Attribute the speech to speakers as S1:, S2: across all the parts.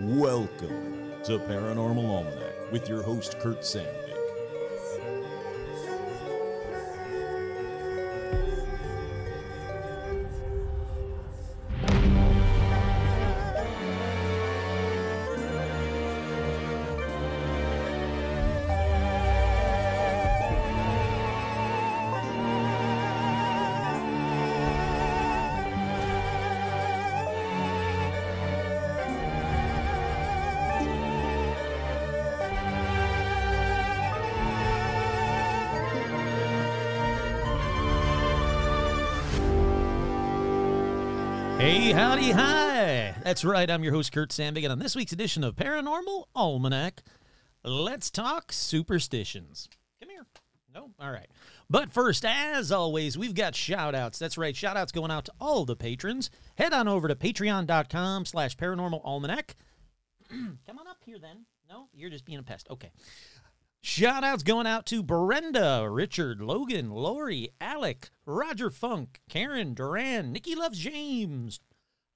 S1: Welcome to Paranormal Almanac with your host, Kurt Sandvik. Hi! That's right, I'm your host, Kurt Sandvik, and on this week's edition of Paranormal Almanac, let's talk superstitions. Come here. No? All right. But first, as always, we've got shout-outs. That's right, shout-outs going out to all the patrons. Head on over to patreon.com slash paranormal almanac. Come on up here, then. No? You're just being a pest. Okay. Shout outs going out to Brenda, Richard, Logan, Lori, Alec, Roger Funk, Karen, Duran, Nikki Loves James,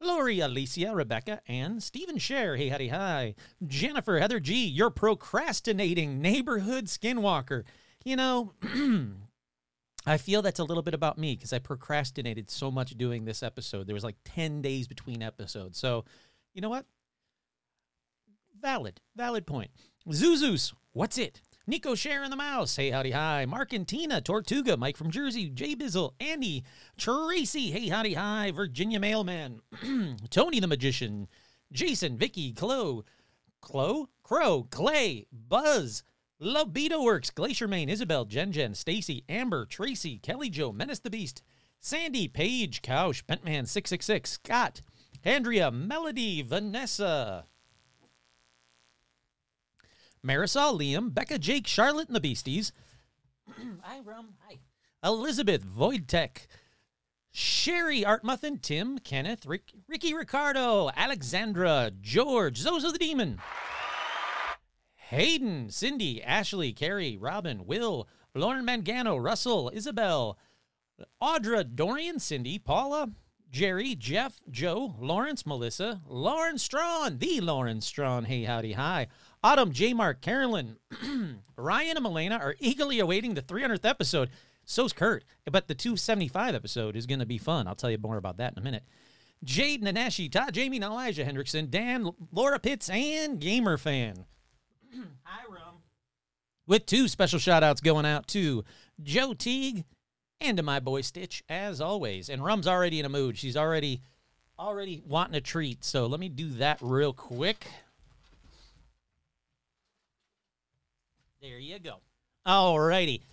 S1: Lori, Alicia, Rebecca, and Stephen Share. Hey, howdy, hi. Jennifer, Heather G, you're procrastinating neighborhood skinwalker. You know, I feel that's a little bit about me because I procrastinated so much doing this episode. There was like 10 days between episodes. So, you know what? Valid, valid point. Zuzus, what's it? Nico Share in the Mouse. Hey, howdy, hi. Mark and Tina, Tortuga, Mike from Jersey, Jay Bizzle, Andy, Tracy. Hey, howdy, hi. Virginia Mailman, Tony the Magician, Jason, Vicky, Chloe, Chloe, Crow, Clay, Buzz, Libido Works, Glacier Main, Isabel, Jen Jen, Stacy, Amber, Tracy, Kelly Joe, Menace the Beast, Sandy, Paige, Couch, Bentman666, Scott, Andrea, Melody, Vanessa, Marisol, Liam, Becca, Jake, Charlotte, and the Beasties. Hi, Rum. Hi. Elizabeth, Void Tech, Sherry, Art Muffin, Tim, Kenneth, Rick, Ricky Ricardo, Alexandra, George, Zozo the Demon, Hayden, Cindy, Ashley, Carrie, Robin, Will, Lauren Mangano, Russell, Isabel, Audra, Dorian, Cindy, Paula, Jerry, Jeff, Joe, Lawrence, Melissa, Lauren Strawn, the Lauren Strawn. Hey, howdy, hi. Autumn, J. Mark, Carolyn, Ryan, and Melena are eagerly awaiting the 300th episode. So's Kurt. But the 275 episode is going to be fun. I'll tell you more about that in a minute. Jade, Nanashi, Todd, Jamie, and Elijah Hendrickson, Dan, Laura Pitts, and Gamer Fan. Hi, Rum. With two special shout outs going out to Joe Teague and to my boy Stitch, as always. And Rum's already in a mood. She's already already wanting a treat. So let me do that real quick. There you go. All righty.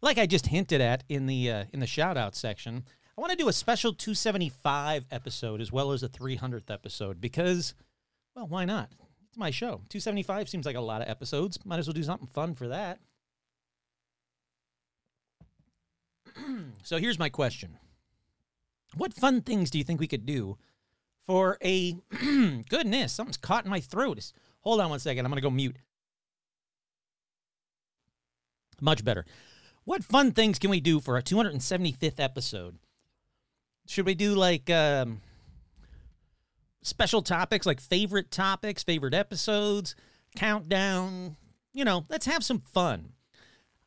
S1: Like I just hinted at in the uh, in the shout out section, I want to do a special 275 episode as well as a 300th episode because, well, why not? It's my show. 275 seems like a lot of episodes. Might as well do something fun for that. so here's my question What fun things do you think we could do for a. goodness, something's caught in my throat. It's, hold on one second. I'm going to go mute. Much better. What fun things can we do for a 275th episode? Should we do like um, special topics, like favorite topics, favorite episodes, countdown? You know, let's have some fun.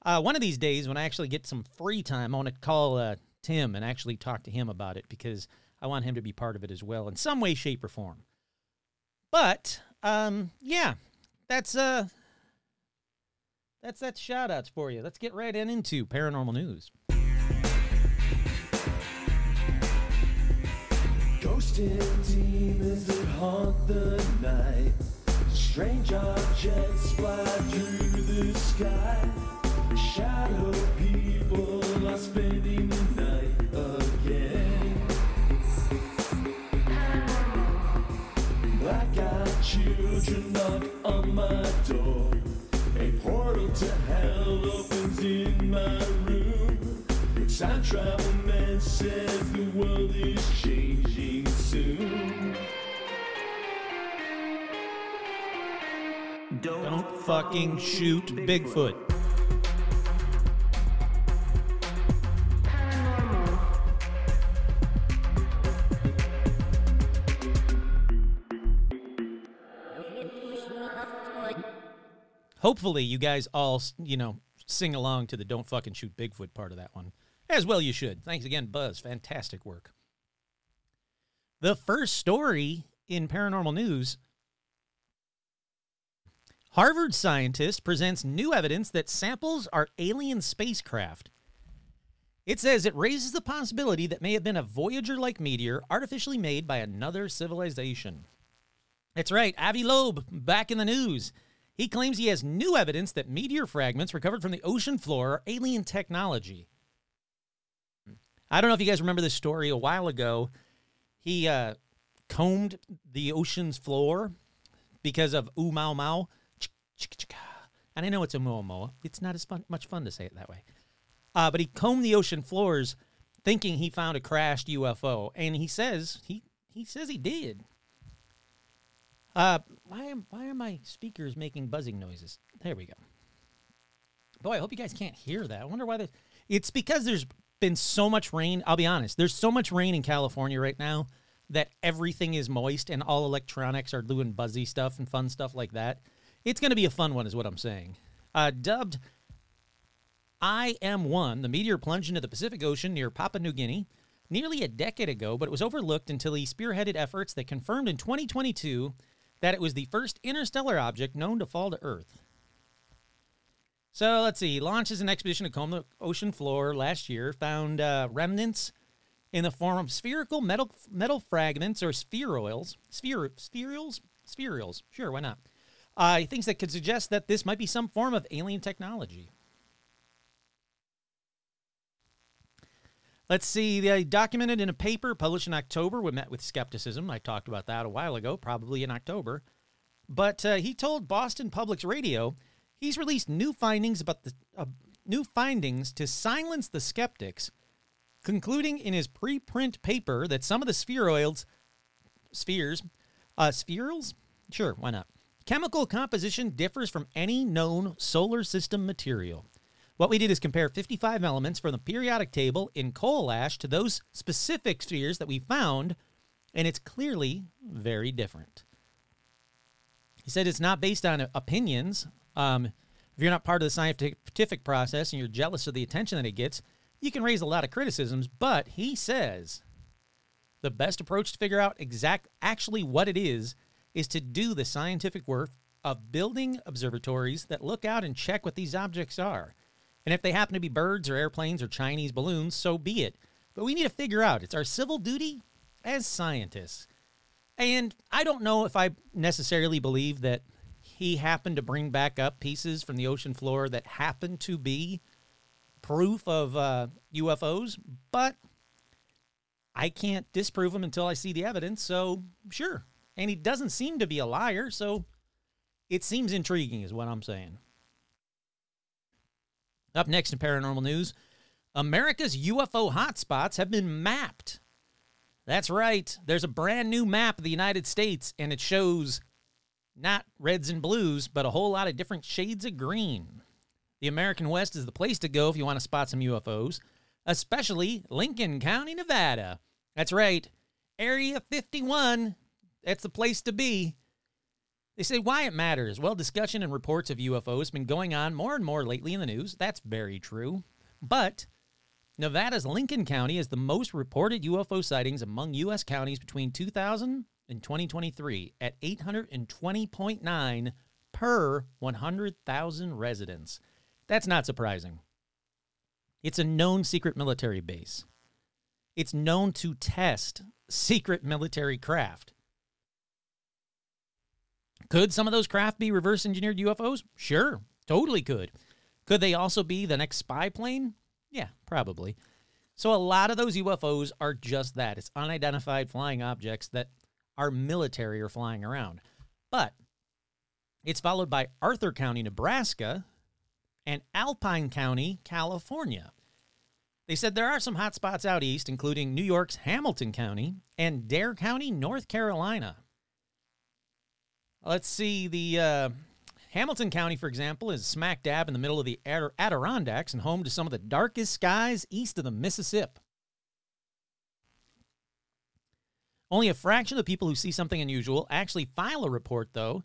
S1: Uh, one of these days, when I actually get some free time, I want to call uh, Tim and actually talk to him about it because I want him to be part of it as well in some way, shape, or form. But um, yeah, that's uh, that's that shout outs for you. Let's get right in into paranormal news.
S2: And demons that haunt the night. Strange objects fly through the sky. Shadow people are spending the night children knock on my door. A portal to hell opens in my room. Time travel man says the world is changing soon.
S1: Don't fucking shoot Bigfoot. Hopefully, you guys all, you know, sing along to the don't fucking shoot Bigfoot part of that one. As well, you should. Thanks again, Buzz. Fantastic work. The first story in paranormal news Harvard scientist presents new evidence that samples are alien spacecraft. It says it raises the possibility that may have been a Voyager like meteor artificially made by another civilization. That's right, Avi Loeb back in the news. He claims he has new evidence that meteor fragments recovered from the ocean floor are alien technology. I don't know if you guys remember this story a while ago. He uh, combed the ocean's floor because of ooh mau mau. And I know it's a moa. It's not as fun, much fun to say it that way. Uh, but he combed the ocean floors thinking he found a crashed UFO. And he says he, he says he did. Uh, why am why are my speakers making buzzing noises? There we go. Boy, I hope you guys can't hear that. I wonder why. That, it's because there's been so much rain. I'll be honest. There's so much rain in California right now that everything is moist and all electronics are doing buzzy stuff and fun stuff like that. It's going to be a fun one, is what I'm saying. Uh, dubbed IM1, the meteor plunged into the Pacific Ocean near Papua New Guinea nearly a decade ago, but it was overlooked until he spearheaded efforts that confirmed in 2022 that it was the first interstellar object known to fall to Earth. So let's see. Launches an expedition to comb the ocean floor last year, found uh, remnants in the form of spherical metal metal fragments or spheroids. Sphere, spherules? Spherules. Sure, why not? Uh, things that could suggest that this might be some form of alien technology. Let's see. They documented in a paper published in October. We met with skepticism. I talked about that a while ago, probably in October. But uh, he told Boston Public Radio he's released new findings about the uh, new findings to silence the skeptics, concluding in his preprint paper that some of the spheroids, spheres, uh, spherules, sure, why not? Chemical composition differs from any known solar system material. What we did is compare 55 elements from the periodic table in coal ash to those specific spheres that we found, and it's clearly very different. He said it's not based on opinions. Um, if you're not part of the scientific process and you're jealous of the attention that it gets, you can raise a lot of criticisms. But he says the best approach to figure out exact actually what it is is to do the scientific work of building observatories that look out and check what these objects are. And if they happen to be birds or airplanes or Chinese balloons, so be it. But we need to figure out it's our civil duty as scientists. And I don't know if I necessarily believe that he happened to bring back up pieces from the ocean floor that happened to be proof of uh, UFOs, but I can't disprove them until I see the evidence. So, sure. And he doesn't seem to be a liar, so it seems intriguing, is what I'm saying. Up next in paranormal news, America's UFO hotspots have been mapped. That's right. There's a brand new map of the United States, and it shows not reds and blues, but a whole lot of different shades of green. The American West is the place to go if you want to spot some UFOs, especially Lincoln County, Nevada. That's right. Area 51. That's the place to be. They say why it matters. Well, discussion and reports of UFOs have been going on more and more lately in the news. That's very true. But Nevada's Lincoln County is the most reported UFO sightings among U.S. counties between 2000 and 2023 at 820.9 per 100,000 residents. That's not surprising. It's a known secret military base. It's known to test secret military craft. Could some of those craft be reverse engineered UFOs? Sure, totally could. Could they also be the next spy plane? Yeah, probably. So a lot of those UFOs are just that. It's unidentified flying objects that our military are flying around. But it's followed by Arthur County, Nebraska, and Alpine County, California. They said there are some hot spots out east, including New York's Hamilton County and Dare County, North Carolina. Let's see the uh, Hamilton County, for example, is smack dab in the middle of the Adir- Adirondacks and home to some of the darkest skies east of the Mississippi. Only a fraction of the people who see something unusual actually file a report, though.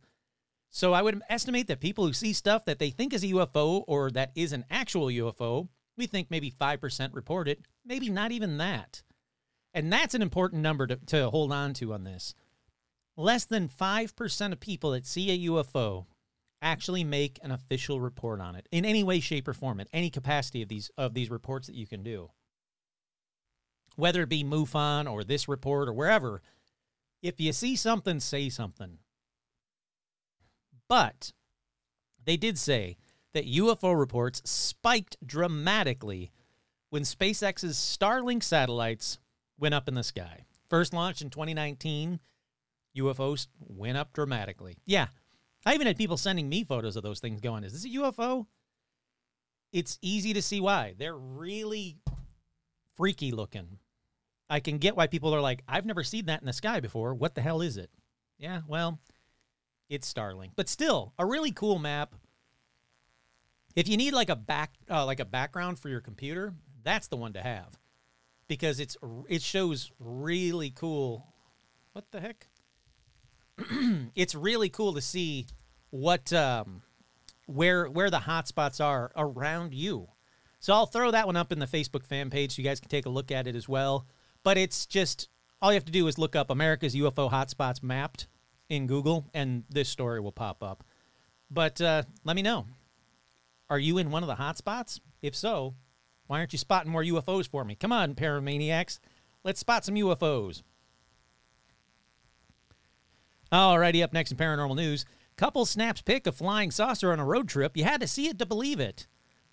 S1: So I would estimate that people who see stuff that they think is a UFO or that is an actual UFO, we think maybe 5% report it, maybe not even that. And that's an important number to, to hold on to on this. Less than 5% of people that see a UFO actually make an official report on it in any way, shape, or form, at any capacity of these of these reports that you can do. Whether it be MUFON or this report or wherever, if you see something, say something. But they did say that UFO reports spiked dramatically when SpaceX's Starlink satellites went up in the sky. First launched in 2019, UFOs went up dramatically. Yeah, I even had people sending me photos of those things going, Is this a UFO? It's easy to see why. They're really freaky looking. I can get why people are like, I've never seen that in the sky before. What the hell is it? Yeah, well, it's Starlink, but still a really cool map. If you need like a back uh, like a background for your computer, that's the one to have because it's it shows really cool. What the heck? it's really cool to see what um, where where the hotspots are around you. So I'll throw that one up in the Facebook fan page so you guys can take a look at it as well. But it's just all you have to do is look up America's UFO hotspots mapped in Google, and this story will pop up. But uh, let me know. Are you in one of the hotspots? If so, why aren't you spotting more UFOs for me? Come on, paramaniacs. Let's spot some UFOs. Alrighty, up next in paranormal news. Couple snaps pic of flying saucer on a road trip. You had to see it to believe it.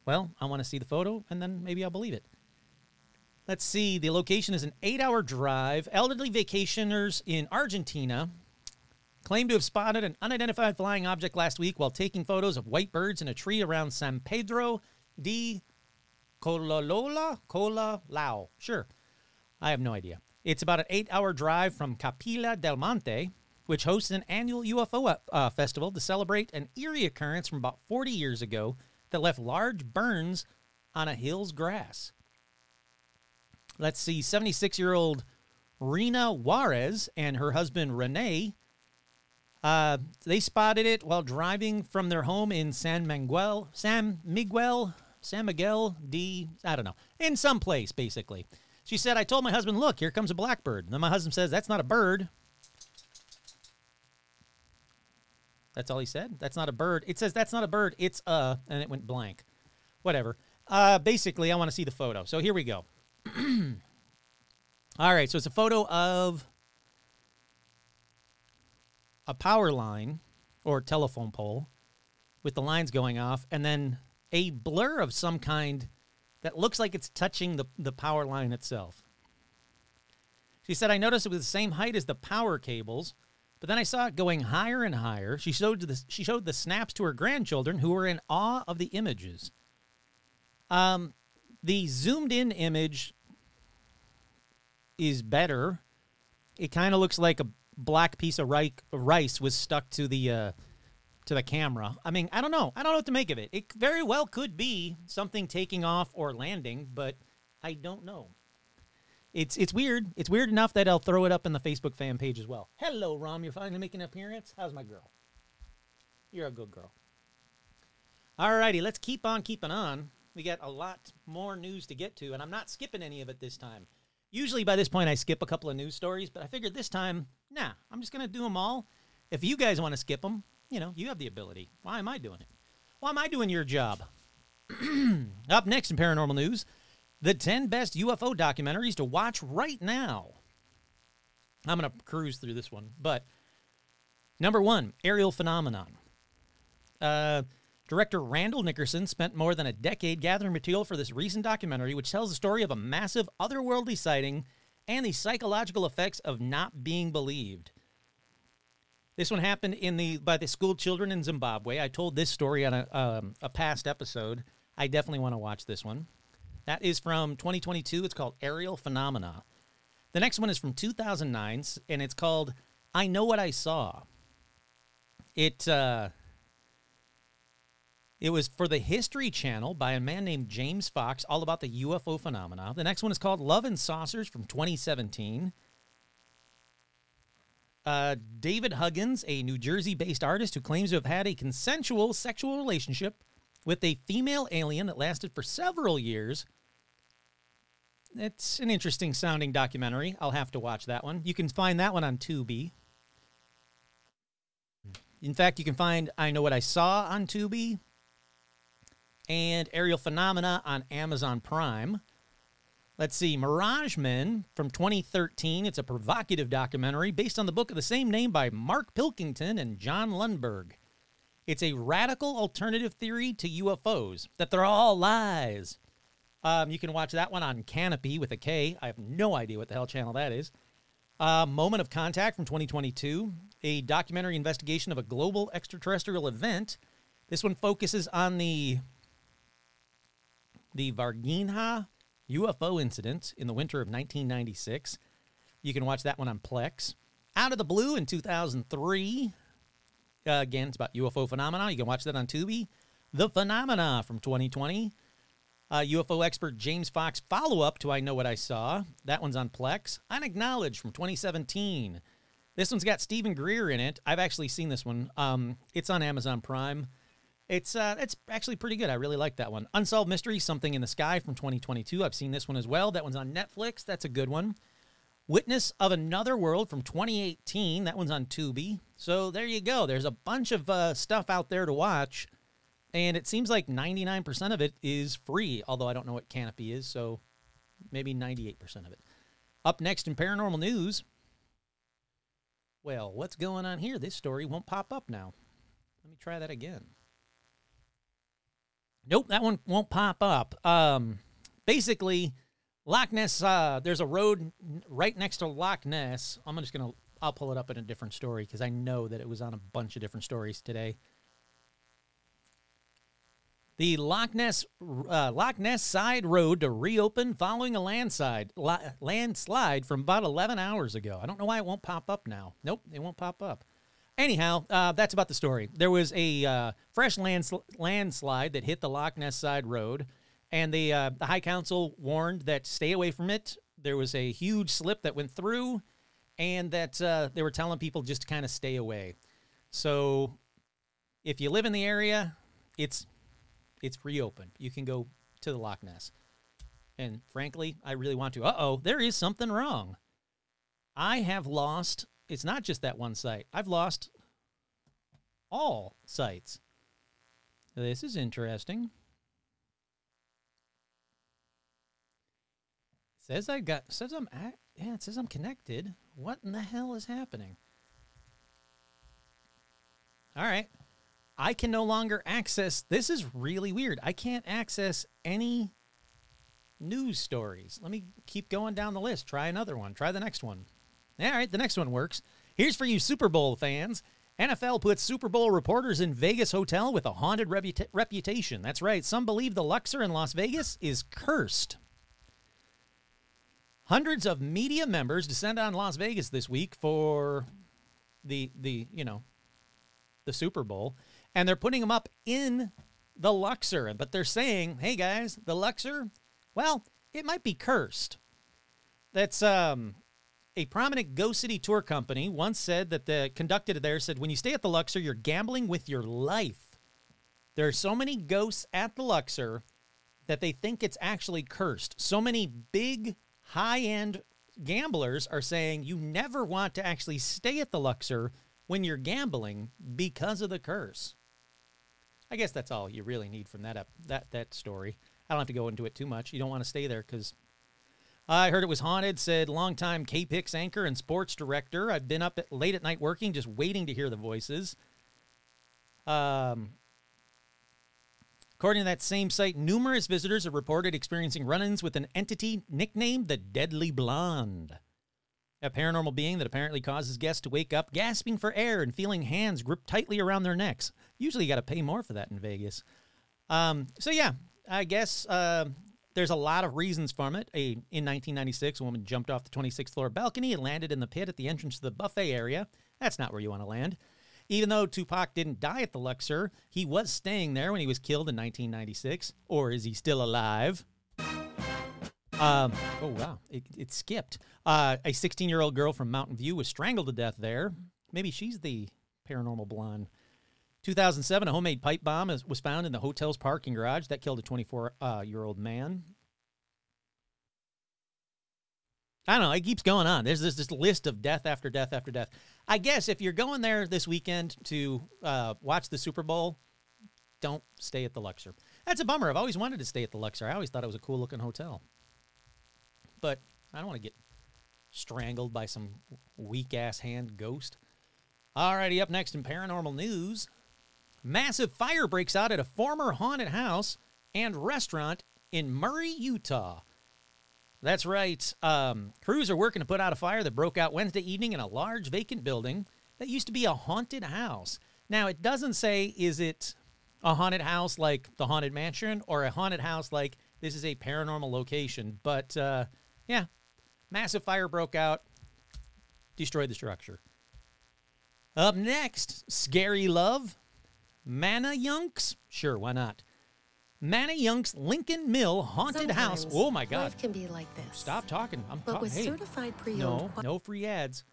S1: Well, I want to see the photo and then maybe I'll believe it. Let's see. The location is an eight hour drive. Elderly vacationers in Argentina claim to have spotted an unidentified flying object last week while taking photos of white birds in a tree around San Pedro de Cololola? Cola Lao. Sure. I have no idea. It's about an eight hour drive from Capilla del Monte, which hosts an annual UFO uh, festival to celebrate an eerie occurrence from about 40 years ago that left large burns on a hill's grass. Let's see, 76 year old Rena Juarez and her husband Renee. Uh, they spotted it while driving from their home in San Miguel, San Miguel, San Miguel de, I don't know, in some place basically. She said, I told my husband, look, here comes a blackbird. And then my husband says, that's not a bird. That's all he said. That's not a bird. It says that's not a bird. It's a, and it went blank. Whatever. Uh, basically, I want to see the photo. So here we go. all right. So it's a photo of a power line or telephone pole with the lines going off, and then a blur of some kind that looks like it's touching the, the power line itself. She said, I noticed it was the same height as the power cables, but then I saw it going higher and higher. She showed the, she showed the snaps to her grandchildren who were in awe of the images. Um, the zoomed in image is better. It kind of looks like a black piece of rice was stuck to the uh, to the camera. I mean, I don't know. I don't know what to make of it. It very well could be something taking off or landing, but I don't know. It's it's weird. It's weird enough that I'll throw it up in the Facebook fan page as well. Hello, Rom. You're finally making an appearance. How's my girl? You're a good girl. Alrighty, let's keep on keeping on. We got a lot more news to get to, and I'm not skipping any of it this time. Usually by this point I skip a couple of news stories, but I figured this time, nah, I'm just gonna do them all. If you guys want to skip them, you know, you have the ability. Why am I doing it? Why am I doing your job? Up next in paranormal news, the 10 best UFO documentaries to watch right now. I'm going to cruise through this one, but number one, Ariel phenomenon. Uh, director Randall Nickerson spent more than a decade gathering material for this recent documentary, which tells the story of a massive otherworldly sighting and the psychological effects of not being believed. This one happened in the by the school children in Zimbabwe. I told this story on a um, a past episode. I definitely want to watch this one. That is from 2022. It's called Ariel Phenomena. The next one is from 2009, and it's called I Know What I Saw. It uh, It was for the History Channel by a man named James Fox, all about the UFO phenomena. The next one is called Love and Saucers from 2017. Uh, David Huggins, a New Jersey based artist who claims to have had a consensual sexual relationship with a female alien that lasted for several years. It's an interesting sounding documentary. I'll have to watch that one. You can find that one on Tubi. In fact, you can find I Know What I Saw on Tubi and Ariel Phenomena on Amazon Prime. Let's see, Mirage Men from 2013. It's a provocative documentary based on the book of the same name by Mark Pilkington and John Lundberg. It's a radical alternative theory to UFOs, that they're all lies. Um, you can watch that one on Kanopy with a K. I have no idea what the hell channel that is. Uh, Moment of Contact from 2022, a documentary investigation of a global extraterrestrial event. This one focuses on the the Varginha UFO incident in the winter of 1996. You can watch that one on Plex. Out of the Blue in 2003. Uh, again, it's about UFO phenomena. You can watch that on Tubi. The Phenomena from 2020. Uh, UFO expert James Fox follow up to I Know What I Saw. That one's on Plex. Unacknowledged from 2017. This one's got Steven Greer in it. I've actually seen this one. Um, it's on Amazon Prime. It's uh, it's actually pretty good. I really like that one. Unsolved Mystery, Something in the Sky from 2022. I've seen this one as well. That one's on Netflix. That's a good one. Witness of Another World from 2018. That one's on Tubi. So there you go. There's a bunch of uh, stuff out there to watch, and it seems like 99% of it is free. Although I don't know what Kanopy is, so maybe 98% of it. Up next in paranormal news. Well, what's going on here? This story won't pop up now. Let me try that again. Nope, that one won't pop up. Um, basically, Loch Ness. Uh, there's a road right next to Loch Ness. I'm just gonna. I'll pull it up in a different story because I know that it was on a bunch of different stories today. The Loch Ness uh, Loch Ness side road to reopen following a landslide la- landslide from about 11 hours ago. I don't know why it won't pop up now. Nope, it won't pop up. Anyhow, uh, that's about the story. There was a uh, fresh landsl- landslide that hit the Loch Ness side road, and the uh, the High Council warned that stay away from it. There was a huge slip that went through, and that uh, they were telling people just to kind of stay away. So, if you live in the area, it's it's reopened. You can go to the Loch Ness. And frankly, I really want to. Uh oh, there is something wrong. I have lost, it's not just that one site, I've lost all sites. This is interesting. Says I got, says I'm, at, yeah, it says I'm connected. What in the hell is happening? All right. I can no longer access. This is really weird. I can't access any news stories. Let me keep going down the list. Try another one. Try the next one. All right, the next one works. Here's for you Super Bowl fans. NFL puts Super Bowl reporters in Vegas hotel with a haunted reputa- reputation. That's right. Some believe the Luxor in Las Vegas is cursed. Hundreds of media members descend on Las Vegas this week for the the you know the Super Bowl, and they're putting them up in the Luxor. But they're saying, "Hey guys, the Luxor, well, it might be cursed." That's um, a prominent Ghost City tour company once said that the conducted there said, "When you stay at the Luxor, you're gambling with your life." There are so many ghosts at the Luxor that they think it's actually cursed. So many big, high end gamblers are saying you never want to actually stay at the Luxor when you're gambling because of the curse. I guess that's all you really need from that up, that that story. I don't have to go into it too much. You don't want to stay there because I heard it was haunted. Said longtime K-Pix anchor and sports director. I've been up at, late at night working, just waiting to hear the voices. Um, According to that same site, numerous visitors have reported experiencing run ins with an entity nicknamed the Deadly Blonde. A paranormal being that apparently causes guests to wake up gasping for air and feeling hands gripped tightly around their necks. Usually you got to pay more for that in Vegas. Um, so, yeah, I guess uh, there's a lot of reasons from it. A, in 1996, a woman jumped off the 26th floor balcony and landed in the pit at the entrance to the buffet area. That's not where you want to land. Even though Tupac didn't die at the Luxor, he was staying there when he was killed in 1996. Or is he still alive? Um, oh, wow. It, it skipped. Uh, a 16 year old girl from Mountain View was strangled to death there. Maybe she's the paranormal blonde. 2007, a homemade pipe bomb was found in the hotel's parking garage that killed a 24 uh, year old man. I don't know. It keeps going on. There's this, this list of death after death after death. I guess if you're going there this weekend to uh, watch the Super Bowl, don't stay at the Luxor. That's a bummer. I've always wanted to stay at the Luxor. I always thought it was a cool looking hotel. But I don't want to get strangled by some weak ass hand ghost. Alrighty, up next in paranormal news. Massive fire breaks out at a former haunted house and restaurant in Murray, Utah. That's right. Um, crews are working to put out a fire that broke out Wednesday evening in a large vacant building that used to be a haunted house. Now, it doesn't say is it a haunted house like the Haunted Mansion or a haunted house like this is a paranormal location, but uh, yeah, massive fire broke out, destroyed the structure. Up next, Scary Love, Manayunks. Sure, why not? Manayunk's Lincoln Mill haunted house. Oh my God!
S3: Life can be like this.
S1: Stop talking. I'm
S3: But
S1: talking.
S3: with
S1: Hey,
S3: certified pre-owned
S1: no, no free ads.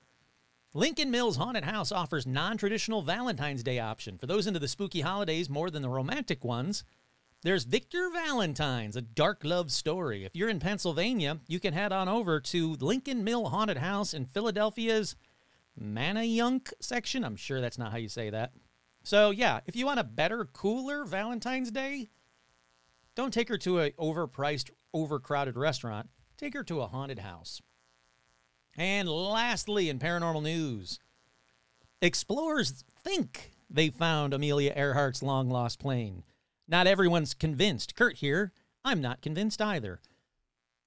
S1: Lincoln Mills Haunted House offers non-traditional Valentine's Day option for those into the spooky holidays more than the romantic ones. There's Victor Valentine's, a dark love story. If you're in Pennsylvania, you can head on over to Lincoln Mill Haunted House in Philadelphia's Manayunk section. I'm sure that's not how you say that. So yeah, if you want a better, cooler Valentine's Day, don't take her to a overpriced, overcrowded restaurant. Take her to a haunted house. And lastly, in paranormal news, explorers think they found Amelia Earhart's long lost plane. Not everyone's convinced. Kurt here. I'm not convinced either.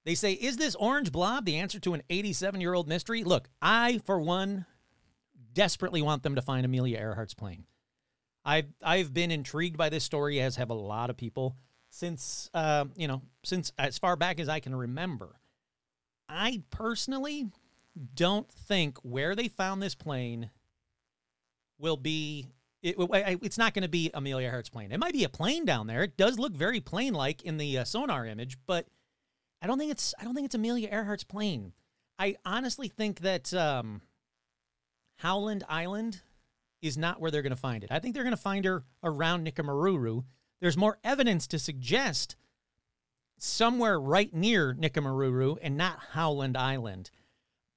S1: They say, is this orange blob the answer to an 87 year old mystery? Look, I, for one, desperately want them to find Amelia Earhart's plane. I've I've been intrigued by this story, as have a lot of people since uh, you know since as far back as I can remember. I personally don't think where they found this plane will be. It, it's not going to be Amelia Earhart's plane. It might be a plane down there. It does look very plane-like in the uh, sonar image, but I don't think it's. I don't think it's Amelia Earhart's plane. I honestly think that um, Howland Island is not where they're going to find it. I think they're going to find her around Nikumaroro. There's more evidence to suggest somewhere right near Nikumaroro and not Howland Island.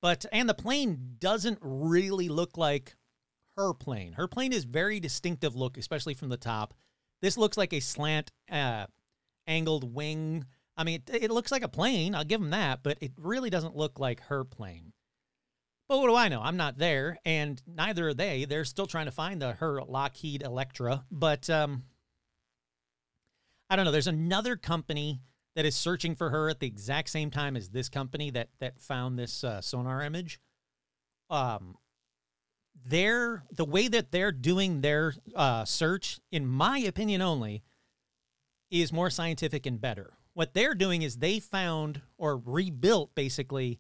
S1: But and the plane doesn't really look like her plane. Her plane is very distinctive look, especially from the top. This looks like a slant uh, angled wing. I mean, it, it looks like a plane. I'll give them that, but it really doesn't look like her plane. But what do I know? I'm not there, and neither are they. They're still trying to find the her Lockheed Electra, but um, I don't know. There's another company that is searching for her at the exact same time as this company that that found this uh, sonar image. Um, they're the way that they're doing their uh, search, in my opinion, only, is more scientific and better. What they're doing is they found or rebuilt basically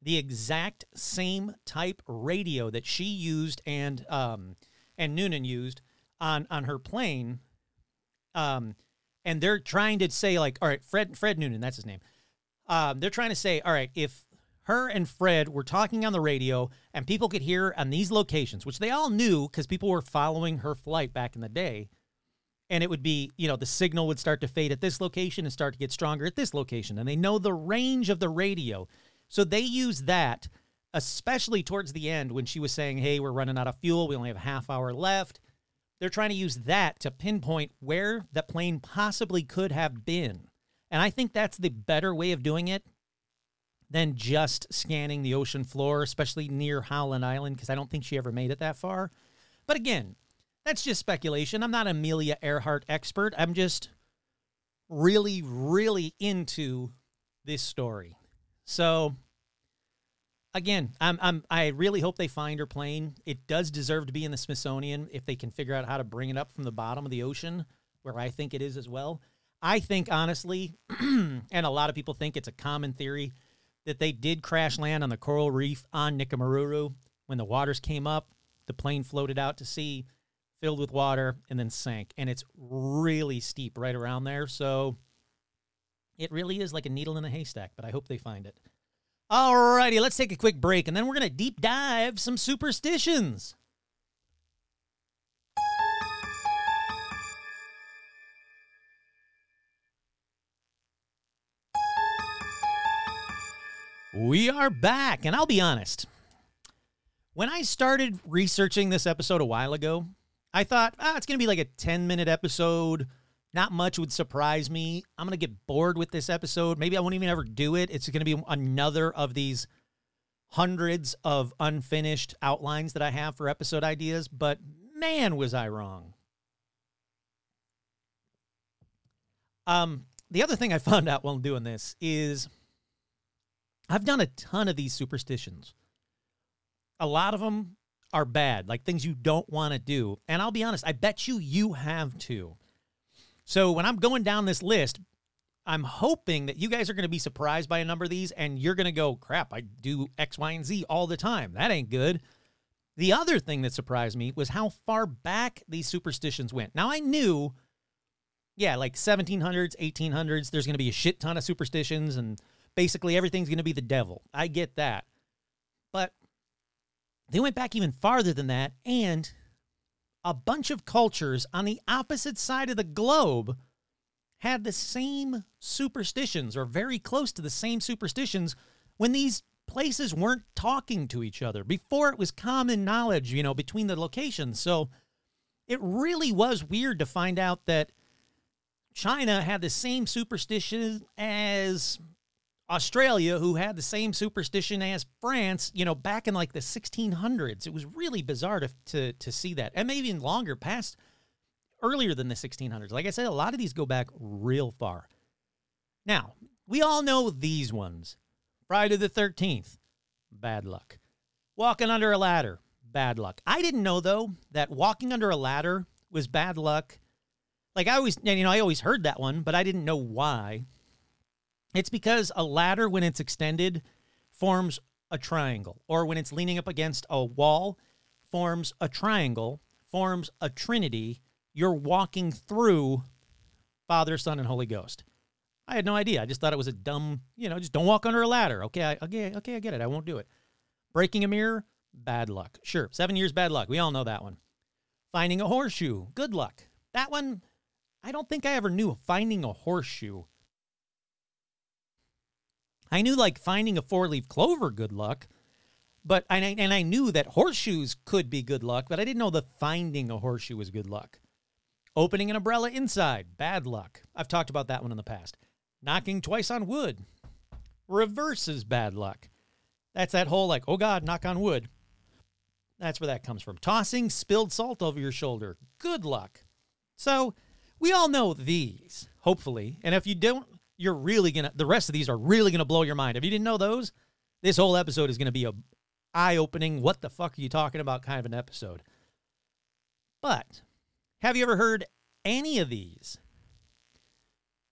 S1: the exact same type radio that she used and um, and Noonan used on on her plane. Um, and they're trying to say like, all right, Fred Fred Noonan, that's his name. Um, they're trying to say, all right, if her and Fred were talking on the radio and people could hear on these locations, which they all knew because people were following her flight back in the day, and it would be, you know, the signal would start to fade at this location and start to get stronger at this location, and they know the range of the radio. So they use that, especially towards the end when she was saying, hey, we're running out of fuel. We only have a half hour left. They're trying to use that to pinpoint where the plane possibly could have been. And I think that's the better way of doing it than just scanning the ocean floor, especially near Howland Island, because I don't think she ever made it that far. But again, that's just speculation. I'm not Amelia Earhart expert. I'm just really, really into this story. So again, I'm I'm I really hope they find her plane. It does deserve to be in the Smithsonian if they can figure out how to bring it up from the bottom of the ocean, where I think it is as well. I think honestly, and a lot of people think it's a common theory that they did crash land on the coral reef on Nikumaroro when the waters came up. the plane floated out to sea, filled with water, and then sank. And it's really steep right around there. So it really is like a needle in a haystack, but I hope they find it. Alrighty, let's take a quick break and then we're going to deep dive some superstitions. We are back, and I'll be honest. When I started researching this episode a while ago, I thought, ah, it's going to be like a 10 minute episode. Not much would surprise me. I'm going to get bored with this episode. Maybe I won't even ever do it. It's going to be another of these hundreds of unfinished outlines that I have for episode ideas, but man, was I wrong. Um, the other thing I found out while doing this is I've done a ton of these superstitions. A lot of them are bad, like things you don't want to do. And I'll be honest, I bet you you have too. So when I'm going down this list, I'm hoping that you guys are going to be surprised by a number of these and you're going to go, crap, I do X, Y, and Z all the time. That ain't good. The other thing that surprised me was how far back these superstitions went. Now, I knew, yeah, like 1700s, 1800s, there's going to be a shit ton of superstitions and basically everything's going to be the devil. I get that. But they went back even farther than that, and a bunch of cultures on the opposite side of the globe had the same superstitions or very close to the same superstitions when these places weren't talking to each other before it was common knowledge, you know, between the locations. So it really was weird to find out that China had the same superstition as Australia, who had the same superstition as France, you know, back in like the 1600s. It was really bizarre to, to, to see that. And maybe even longer, past earlier than the 1600s. Like I said, a lot of these go back real far. Now, we all know these ones Friday the 13th, bad luck. Walking under a ladder, bad luck. I didn't know, though, that walking under a ladder was bad luck. Like I always, you know, I always heard that one, but I didn't know why. It's because a ladder, when it's extended, forms a triangle, or when it's leaning up against a wall, forms a triangle, forms a trinity. You're walking through Father, Son, and Holy Ghost. I had no idea. I just thought it was a dumb, you know, just don't walk under a ladder. Okay, I, okay, okay, I get it. I won't do it. Breaking a mirror, bad luck. Sure, seven years bad luck. We all know that one. Finding a horseshoe, good luck. That one, I don't think I ever knew finding a horseshoe I knew like finding a four leaf clover, good luck. But and I, and I knew that horseshoes could be good luck, but I didn't know that finding a horseshoe was good luck. Opening an umbrella inside, bad luck. I've talked about that one in the past. Knocking twice on wood, reverses bad luck. That's that whole like, oh God, knock on wood. That's where that comes from. Tossing spilled salt over your shoulder, good luck. So we all know these, hopefully. And if you don't you're really gonna the rest of these are really gonna blow your mind. If you didn't know those, this whole episode is gonna be a eye-opening, what the fuck are you talking about kind of an episode. But have you ever heard any of these?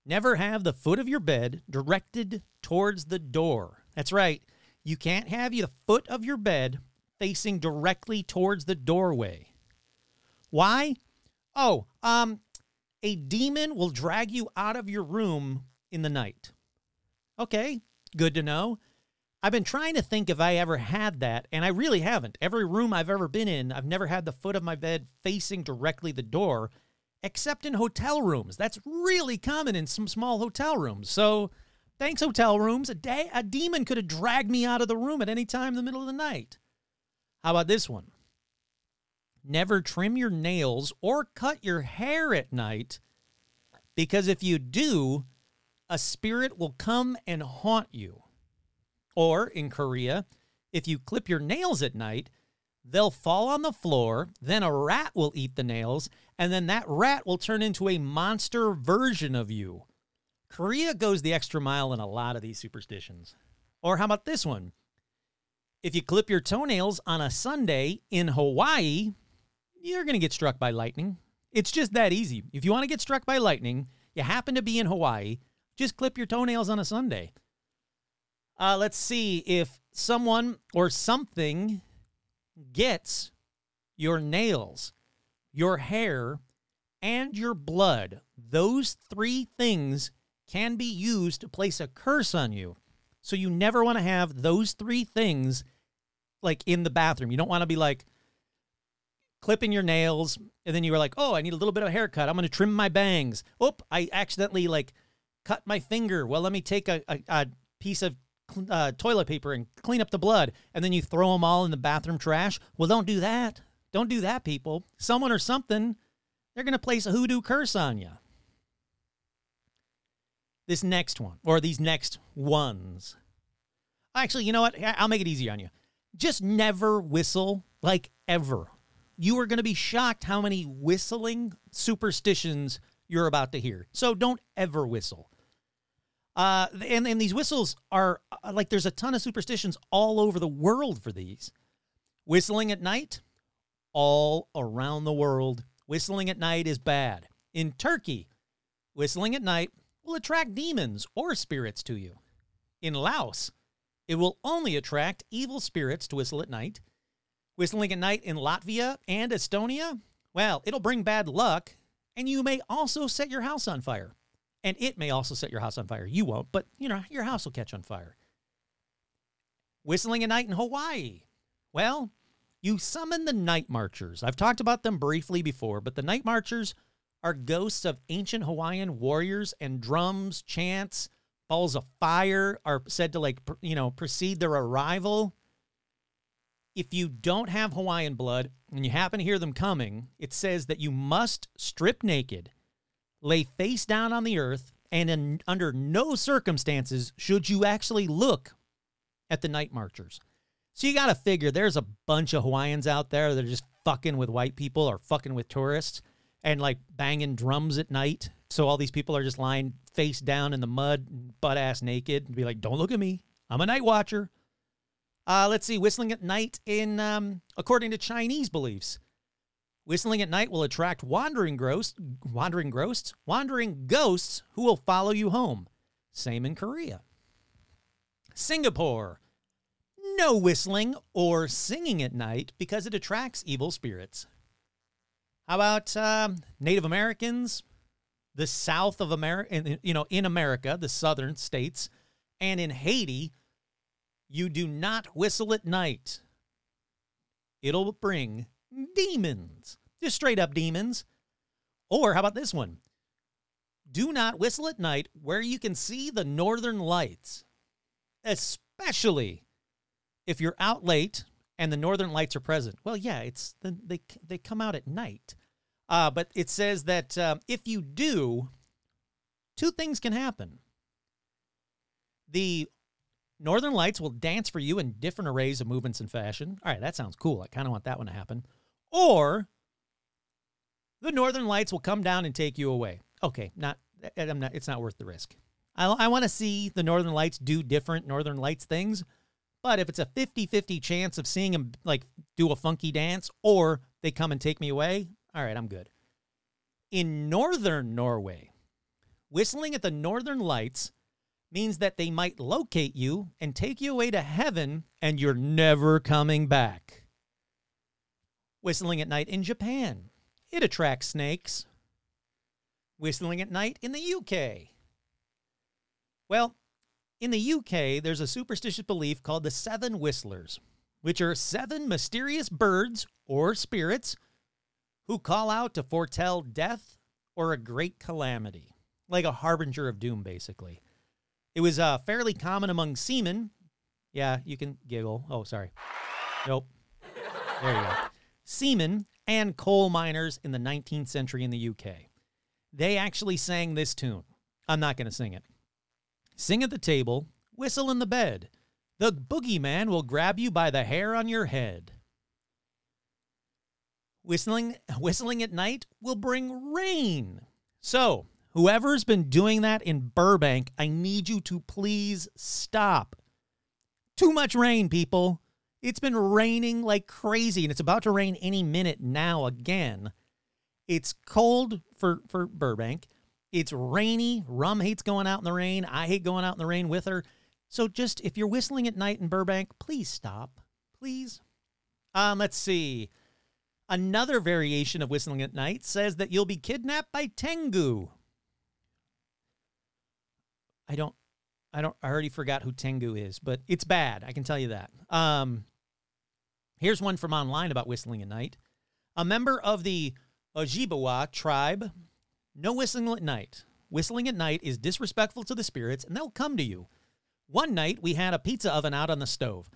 S1: Never have the foot of your bed directed towards the door. That's right. You can't have the foot of your bed facing directly towards the doorway. Why? Oh, um, a demon will drag you out of your room in the night. Okay, good to know. I've been trying to think if I ever had that, and I really haven't. Every room I've ever been in, I've never had the foot of my bed facing directly the door, except in hotel rooms. That's really common in some small hotel rooms. So, thanks, hotel rooms. A, day, a demon could have dragged me out of the room at any time in the middle of the night. How about this one? Never trim your nails or cut your hair at night, because if you do, a spirit will come and haunt you. Or in Korea, if you clip your nails at night, they'll fall on the floor, then a rat will eat the nails, and then that rat will turn into a monster version of you. Korea goes the extra mile in a lot of these superstitions. Or how about this one? If you clip your toenails on a Sunday in Hawaii, you're going to get struck by lightning. It's just that easy. If you want to get struck by lightning, you happen to be in Hawaii, just clip your toenails on a Sunday. Uh, let's see if someone or something gets your nails, your hair, and your blood. Those three things can be used to place a curse on you. So you never want to have those three things like in the bathroom. You don't want to be like clipping your nails and then you were like, "Oh, I need a little bit of haircut. I'm going to trim my bangs." Oop, I accidentally like cut my finger. Well, let me take a, a, a piece of uh, toilet paper and clean up the blood, and then you throw them all in the bathroom trash. Well, don't do that. Don't do that, people. Someone or something, they're going to place a hoodoo curse on you. This next one, or these next ones. Actually, you know what? I'll make it easy on you. Just never whistle, like ever. You are going to be shocked how many whistling superstitions you're about to hear. So don't ever whistle. Uh, and, and these whistles are uh, like there's a ton of superstitions all over the world for these. Whistling at night, all around the world, whistling at night is bad. In Turkey, whistling at night will attract demons or spirits to you. In Laos, it will only attract evil spirits to whistle at night. Whistling at night in Latvia and Estonia, well, it'll bring bad luck, and you may also set your house on fire. And it may also set your house on fire. You won't, but you know, your house will catch on fire. Whistling a night in Hawaii. Well, you summon the night marchers. I've talked about them briefly before, but the night marchers are ghosts of ancient Hawaiian warriors and drums, chants, balls of fire are said to like, you know, precede their arrival. If you don't have Hawaiian blood and you happen to hear them coming, it says that you must strip naked, lay face down on the earth, and in, under no circumstances should you actually look at the night marchers. So you got to figure there's a bunch of Hawaiians out there that are just fucking with white people or fucking with tourists and like banging drums at night. So all these people are just lying face down in the mud, butt ass naked, and be like, "Don't look at me. I'm a night watcher." Uh, let's see, whistling at night in um, according to Chinese beliefs. Whistling at night will attract wandering ghosts, wandering ghosts, wandering ghosts who will follow you home. Same in Korea. Singapore. No whistling or singing at night because it attracts evil spirits. How about um, Native Americans, the South of America, you know, in America, the southern states, and in Haiti, you do not whistle at night. It'll bring demons, just straight up demons. Or how about this one? Do not whistle at night where you can see the northern lights, especially if you're out late and the northern lights are present. Well, yeah, it's the, they they come out at night. Uh, but it says that um, if you do, two things can happen. The northern lights will dance for you in different arrays of movements and fashion. All right, that sounds cool. I kind of want that one to happen. Or the northern lights will come down and take you away. Okay, not eh, I'm not it's not worth the risk. I, I want to see the northern lights do different northern lights things. But if it's a 50-50 chance of seeing them like do a funky dance or they come and take me away, all right, I'm good. In northern Norway, whistling at the northern lights means that they might locate you and take you away to heaven and you're never coming back. Whistling at night in Japan, it attracts snakes. Whistling at night in the UK. Well, in the UK, there's a superstitious belief called the Seven Whistlers, which are seven mysterious birds or spirits who call out to foretell death or a great calamity, like a harbinger of doom, basically. It was uh, fairly common among seamen. Yeah, you can giggle. Oh, sorry. Nope. There you go. Seamen and coal miners in the 19th century in the UK. They actually sang this tune. I'm not going to sing it. Sing at the table, whistle in the bed. The boogeyman will grab you by the hair on your head. Whistling, whistling at night will bring rain. So, whoever's been doing that in Burbank, I need you to please stop. Too much rain, people. It's been raining like crazy, and it's about to rain any minute now again. It's cold for, for Burbank. It's rainy. Rum hates going out in the rain. I hate going out in the rain with her. So just if you're whistling at night in Burbank, please stop. Please. Um, let's see. Another variation of whistling at night says that you'll be kidnapped by Tengu. I don't I don't I already forgot who Tengu is, but it's bad, I can tell you that. Um here's one from online about whistling at night. A member of the Ojibwa tribe, no whistling at night. Whistling at night is disrespectful to the spirits and they'll come to you. One night we had a pizza oven out on the stove.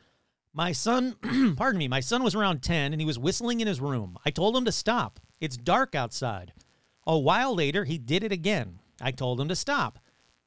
S1: My son, pardon me, my son was around 10 and he was whistling in his room. I told him to stop. It's dark outside. A while later, he did it again. I told him to stop.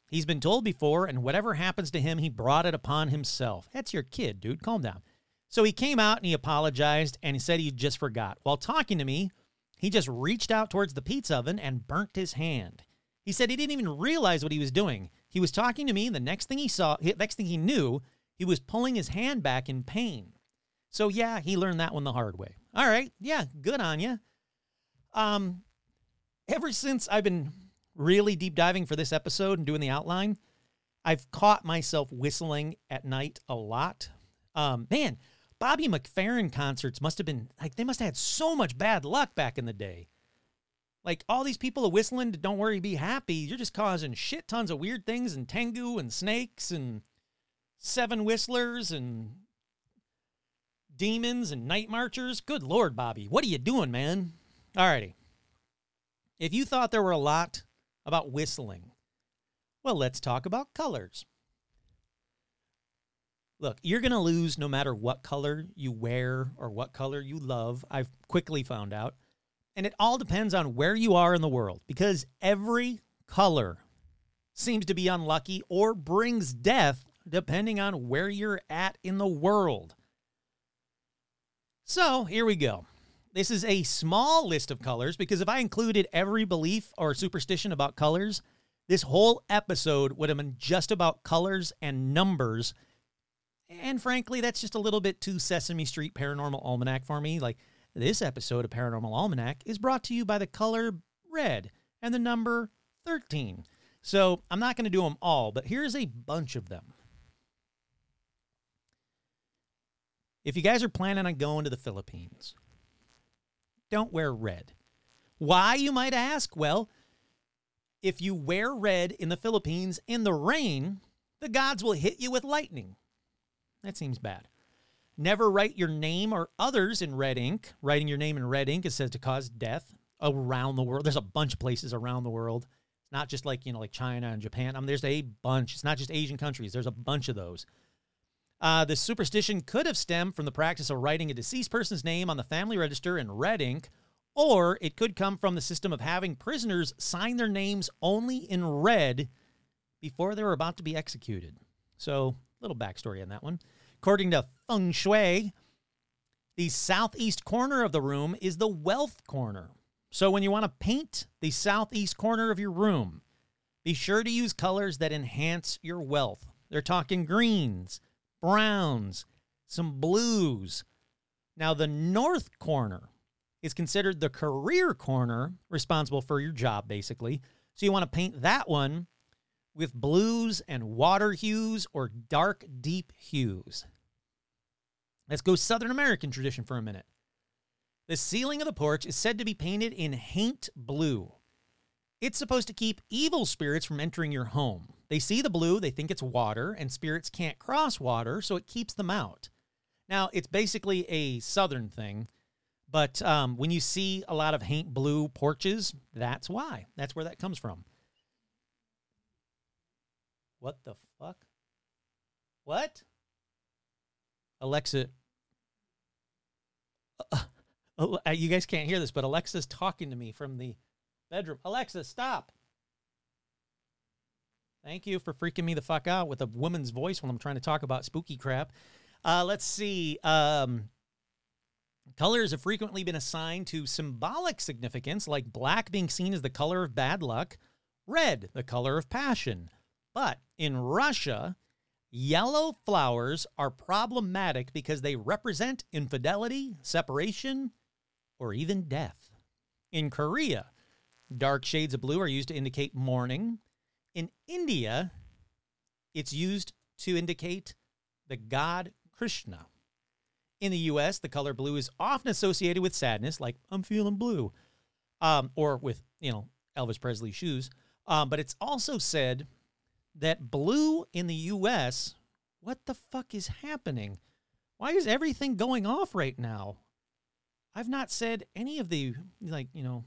S1: He's been told before, and whatever happens to him, he brought it upon himself. That's your kid, dude. Calm down. So he came out and he apologized and he said he just forgot. While talking to me, he just reached out towards the pizza oven and burnt his hand. He said he didn't even realize what he was doing. He was talking to me, and the next thing he saw, next thing he knew, he was pulling his hand back in pain. So yeah, he learned that one the hard way. All right, yeah, good on you. Um, ever since I've been really deep diving for this episode and doing the outline, I've caught myself whistling at night a lot. Um, man, Bobby McFerrin concerts must have been like they must have had so much bad luck back in the day. Like all these people are whistling "Don't worry, be happy." You're just causing shit tons of weird things and tengu and snakes and seven whistlers and demons and night marchers. Good lord, Bobby, what are you doing, man? Alrighty. If you thought there were a lot about whistling, well, let's talk about colors. Look, you're going to lose no matter what color you wear or what color you love. I've quickly found out. And it all depends on where you are in the world because every color seems to be unlucky or brings death depending on where you're at in the world. So here we go. This is a small list of colors because if I included every belief or superstition about colors, this whole episode would have been just about colors and numbers. And frankly, that's just a little bit too Sesame Street Paranormal Almanac for me. Like, this episode of Paranormal Almanac is brought to you by the color red and the number 13. So I'm not going to do them all, but here's a bunch of them. If you guys are planning on going to the Philippines, don't wear red. Why, you might ask? Well, if you wear red in the Philippines in the rain, the gods will hit you with lightning. That seems bad. Never write your name or others in red ink. Writing your name in red ink is said to cause death around the world. There's a bunch of places around the world. It's not just like, you know, like China and Japan. I mean, there's a bunch. It's not just Asian countries. There's a bunch of those. Uh, the superstition could have stemmed from the practice of writing a deceased person's name on the family register in red ink, or it could come from the system of having prisoners sign their names only in red before they were about to be executed. So, little backstory on that one. According to feng shui, the southeast corner of the room is the wealth corner. So, when you want to paint the southeast corner of your room, be sure to use colors that enhance your wealth. They're talking greens, browns, some blues. Now, the north corner is considered the career corner, responsible for your job, basically. So you want to paint that one with blues and water hues or dark, deep hues. Let's go Southern American tradition for a minute. The ceiling of the porch is said to be painted in haint blue. It's supposed to keep evil spirits from entering your home. They see the blue, they think it's water, and spirits can't cross water, so it keeps them out. Now, it's basically a southern thing, but um, when you see a lot of haint blue porches, that's why. That's where that comes from. What the fuck? What? Alexa. Uh, you guys can't hear this, but Alexa's talking to me from the bedroom. Alexa, stop. Thank you for freaking me the fuck out with a woman's voice when I'm trying to talk about spooky crap. Uh, let's see. Um, colors have frequently been assigned to symbolic significance, like black being seen as the color of bad luck, red, the color of passion. But in Russia, yellow flowers are problematic because they represent infidelity, separation, or even death. In Korea, dark shades of blue are used to indicate mourning. In India, it's used to indicate the god Krishna. In the US, the color blue is often associated with sadness, like I'm feeling blue, um, or with, you know, Elvis Presley shoes. Um, but it's also said that blue in the US, what the fuck is happening? Why is everything going off right now? I've not said any of the, like, you know,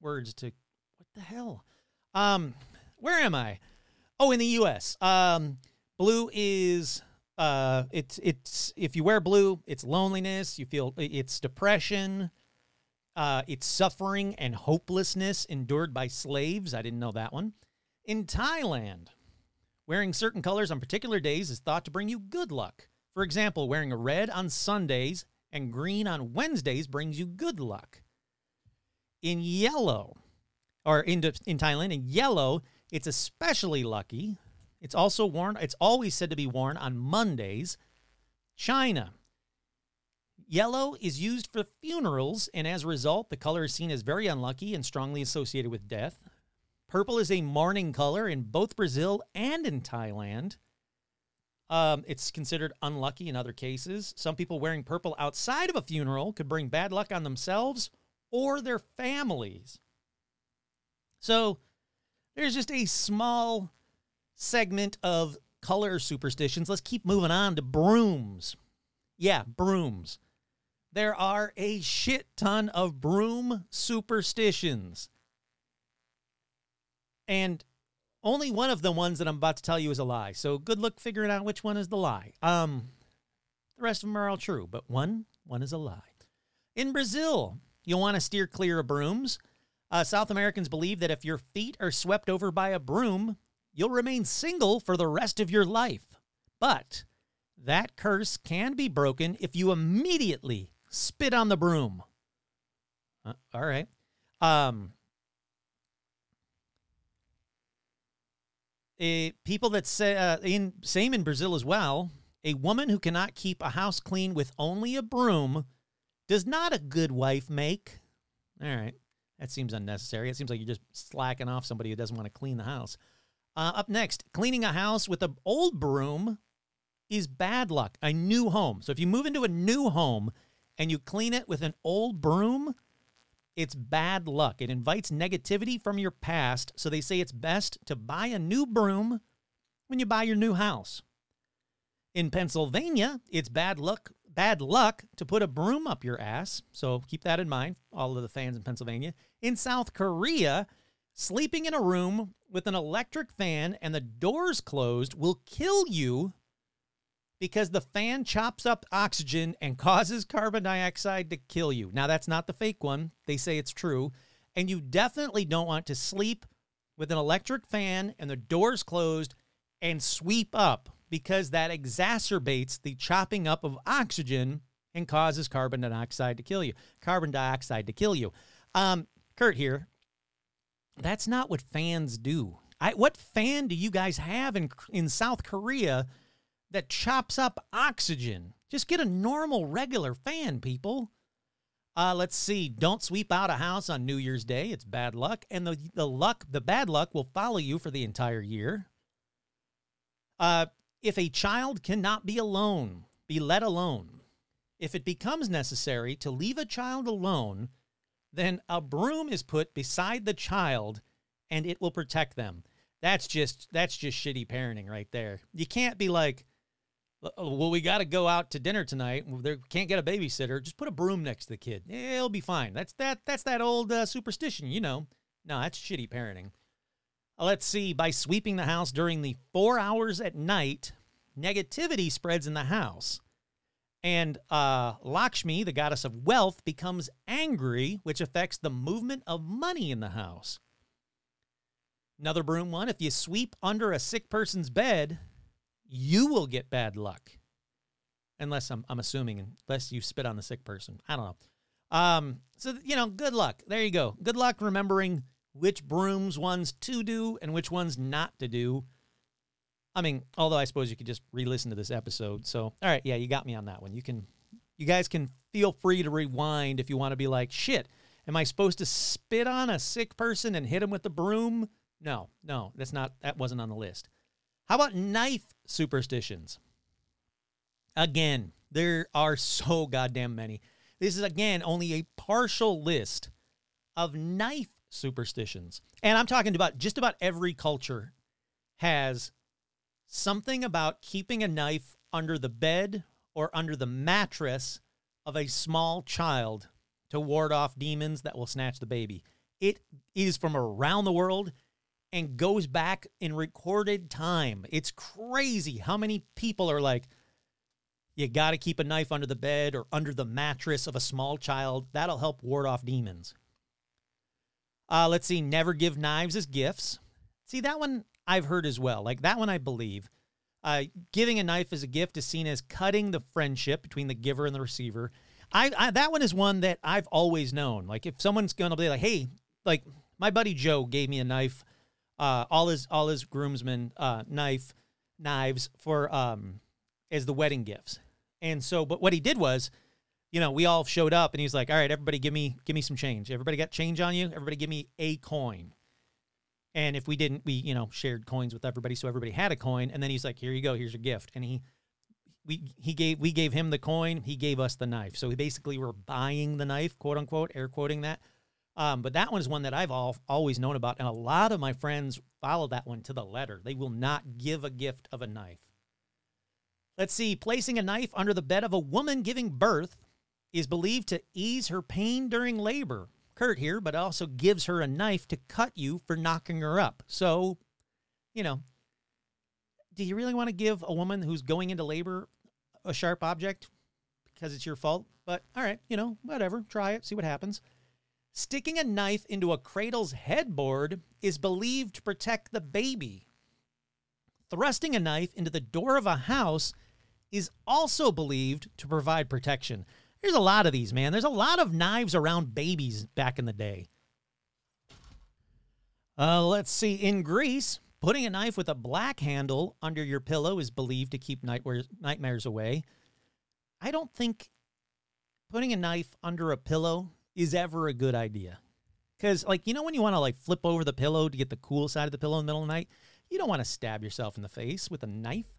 S1: words to, what the hell? Um, where am I? Oh, in the US. Um, blue is uh it's it's if you wear blue, it's loneliness, you feel it's depression, uh it's suffering and hopelessness endured by slaves. I didn't know that one. In Thailand, wearing certain colors on particular days is thought to bring you good luck. For example, wearing a red on Sundays and green on Wednesdays brings you good luck. In yellow, or in, in Thailand, in yellow, it's especially lucky. It's also worn, it's always said to be worn on Mondays. China. Yellow is used for funerals, and as a result, the color is seen as very unlucky and strongly associated with death. Purple is a mourning color in both Brazil and in Thailand. Um, it's considered unlucky in other cases. Some people wearing purple outside of a funeral could bring bad luck on themselves or their families. So there's just a small segment of color superstitions. Let's keep moving on to brooms. Yeah, brooms. There are a shit ton of broom superstitions. And only one of the ones that I'm about to tell you is a lie. So good luck figuring out which one is the lie. Um the rest of them are all true, but one one is a lie. In Brazil, you'll want to steer clear of brooms. Uh, South Americans believe that if your feet are swept over by a broom, you'll remain single for the rest of your life. But that curse can be broken if you immediately spit on the broom. Uh, all right. Um, a, people that say uh, in same in Brazil as well. A woman who cannot keep a house clean with only a broom does not a good wife make. All right. That seems unnecessary. It seems like you're just slacking off somebody who doesn't want to clean the house. Uh, up next, cleaning a house with an old broom is bad luck. A new home. So if you move into a new home and you clean it with an old broom, it's bad luck. It invites negativity from your past. So they say it's best to buy a new broom when you buy your new house. In Pennsylvania, it's bad luck bad luck to put a broom up your ass. So keep that in mind, all of the fans in Pennsylvania. In South Korea, sleeping in a room with an electric fan and the doors closed will kill you because the fan chops up oxygen and causes carbon dioxide to kill you. Now, that's not the fake one. They say it's true. And you definitely don't want to sleep with an electric fan and the doors closed and sweep up because that exacerbates the chopping up of oxygen and causes carbon dioxide to kill you. Carbon dioxide to kill you. Um, Kurt here. That's not what fans do. I, what fan do you guys have in in South Korea that chops up oxygen? Just get a normal, regular fan, people. Uh, let's see. Don't sweep out a house on New Year's Day. It's bad luck, and the the luck, the bad luck, will follow you for the entire year. Uh, if a child cannot be alone, be let alone. If it becomes necessary to leave a child alone, then a broom is put beside the child and it will protect them. That's just that's just shitty parenting right there. You can't be like, well, we got to go out to dinner tonight. They can't get a babysitter. Just put a broom next to the kid. It'll be fine. That's that. That's that old uh, superstition, you know. No, that's shitty parenting. Uh, let's see. By sweeping the house during the four hours at night, negativity spreads in the house. And uh, Lakshmi, the goddess of wealth, becomes angry, which affects the movement of money in the house. Another broom one if you sweep under a sick person's bed, you will get bad luck. Unless I'm, I'm assuming, unless you spit on the sick person. I don't know. Um, so, you know, good luck. There you go. Good luck remembering which brooms ones to do and which ones not to do. I mean, although I suppose you could just re-listen to this episode. So, all right, yeah, you got me on that one. You can, you guys can feel free to rewind if you want to be like, shit, am I supposed to spit on a sick person and hit him with the broom? No, no, that's not. That wasn't on the list. How about knife superstitions? Again, there are so goddamn many. This is, again, only a partial list of knife superstitions. And I'm talking about just about every culture has something about keeping a knife under the bed or under the mattress of a small child to ward off demons that will snatch the baby. It is from around the world and goes back in recorded time. It's crazy how many people are like, you got to keep a knife under the bed or under the mattress of a small child. That'll help ward off demons. Uh, let's see, never give knives as gifts. See, that one I've heard as well. Like that one, I believe. Uh, giving a knife as a gift is seen as cutting the friendship between the giver and the receiver. I, I that one is one that I've always known. Like if someone's gonna be like, hey, like my buddy Joe gave me a knife, uh, all his all his groomsmen uh, knife knives for um as the wedding gifts. And so, but what he did was, you know, we all showed up and he's like, all right, everybody give me give me some change. Everybody got change on you. Everybody give me a coin. And if we didn't, we, you know, shared coins with everybody. So everybody had a coin. And then he's like, here you go. Here's your gift. And he, we, he gave, we gave him the coin. He gave us the knife. So we basically were buying the knife, quote unquote, air quoting that. Um, but that one is one that I've all, always known about. And a lot of my friends follow that one to the letter. They will not give a gift of a knife. Let's see. Placing a knife under the bed of a woman giving birth is believed to ease her pain during labor. Kurt here, but also gives her a knife to cut you for knocking her up. So, you know, do you really want to give a woman who's going into labor a sharp object because it's your fault? But all right, you know, whatever. Try it, see what happens. Sticking a knife into a cradle's headboard is believed to protect the baby. Thrusting a knife into the door of a house is also believed to provide protection. There's a lot of these, man. There's a lot of knives around babies back in the day. Uh, let's see. In Greece, putting a knife with a black handle under your pillow is believed to keep nightmares, nightmares away. I don't think putting a knife under a pillow is ever a good idea. Because, like, you know, when you want to like flip over the pillow to get the cool side of the pillow in the middle of the night, you don't want to stab yourself in the face with a knife.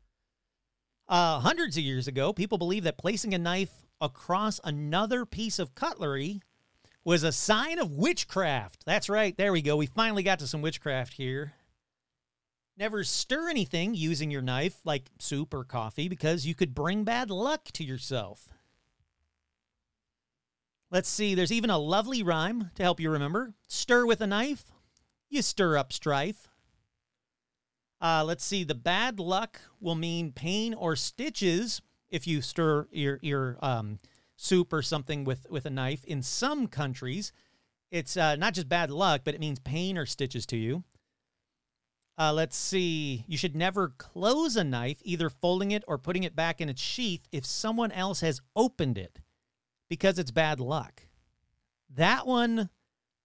S1: Uh, hundreds of years ago, people believed that placing a knife across another piece of cutlery was a sign of witchcraft. That's right. There we go. We finally got to some witchcraft here. Never stir anything using your knife, like soup or coffee, because you could bring bad luck to yourself. Let's see, there's even a lovely rhyme to help you remember. Stir with a knife, you stir up strife. Uh, let's see, the bad luck will mean pain or stitches if you stir your your um, soup or something with with a knife. In some countries, it's uh, not just bad luck, but it means pain or stitches to you. Uh, let's see. You should never close a knife, either folding it or putting it back in its sheath, if someone else has opened it, because it's bad luck. That one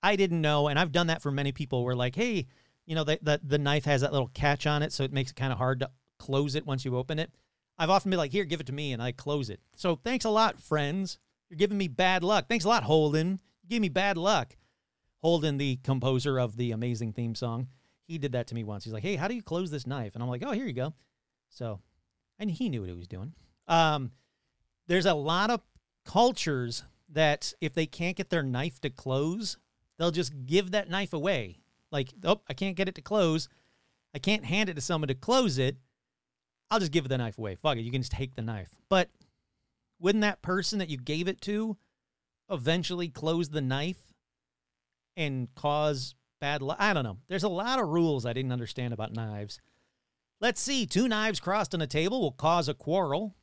S1: I didn't know, and I've done that for many people. Where like, hey, you know, the the, the knife has that little catch on it, so it makes it kind of hard to close it once you open it. I've often been like, here, give it to me, and I close it. So thanks a lot, friends. You're giving me bad luck. Thanks a lot, Holden. You gave me bad luck. Holden, the composer of the amazing theme song, he did that to me once. He's like, hey, how do you close this knife? And I'm like, oh, here you go. So, and he knew what he was doing. Um, there's a lot of cultures that if they can't get their knife to close, they'll just give that knife away. Like, oh, I can't get it to close. I can't hand it to someone to close it. I'll just give the knife away. Fuck it. You can just take the knife. But wouldn't that person that you gave it to eventually close the knife and cause bad luck? I don't know. There's a lot of rules I didn't understand about knives. Let's see. Two knives crossed on a table will cause a quarrel.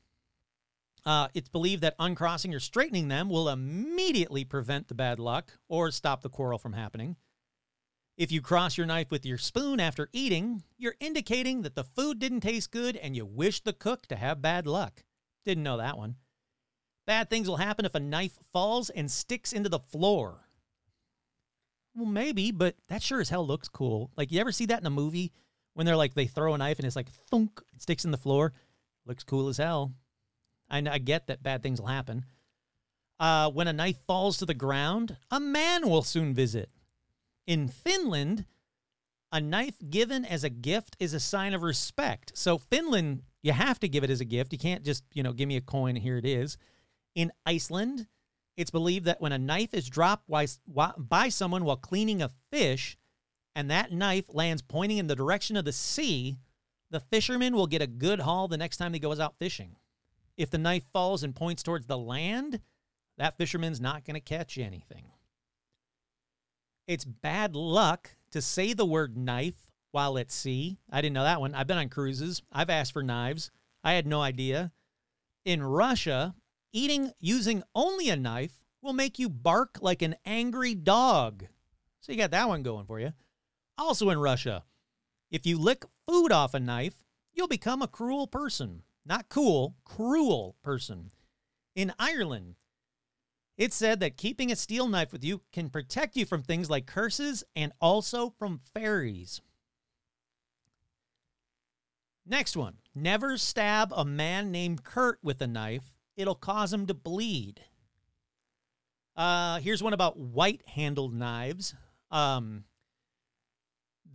S1: Uh, it's believed that uncrossing or straightening them will immediately prevent the bad luck or stop the quarrel from happening. If you cross your knife with your spoon after eating, you're indicating that the food didn't taste good and you wish the cook to have bad luck. Didn't know that one. Bad things will happen if a knife falls and sticks into the floor. Well, maybe, but that sure as hell looks cool. Like, you ever see that in a movie when they're like, they throw a knife and it's like, thunk, it sticks in the floor? Looks cool as hell. I, I get that bad things will happen. Uh, when a knife falls to the ground, a man will soon visit. In Finland, a knife given as a gift is a sign of respect. So Finland You have to give it as a gift. You can't just, you know, give me a coin here it is. In Iceland, it's believed that when a knife is dropped by someone while cleaning a fish and that knife lands pointing in the direction of the sea, the fisherman will get a good haul the next time he goes out fishing. If the knife falls and points towards the land, that fisherman's not going to catch anything. It's bad luck to say the word knife while at sea. I didn't know that one. I've been on cruises. I've asked for knives. I had no idea. In Russia, eating using only a knife will make you bark like an angry dog. So you got that one going for you. Also in Russia, if you lick food off a knife, you'll become a cruel person. Not cool, cruel person. In Ireland, it said that keeping a steel knife with you can protect you from things like curses and also from fairies. Next one never stab a man named Kurt with a knife, it'll cause him to bleed. Uh, here's one about white handled knives. Um,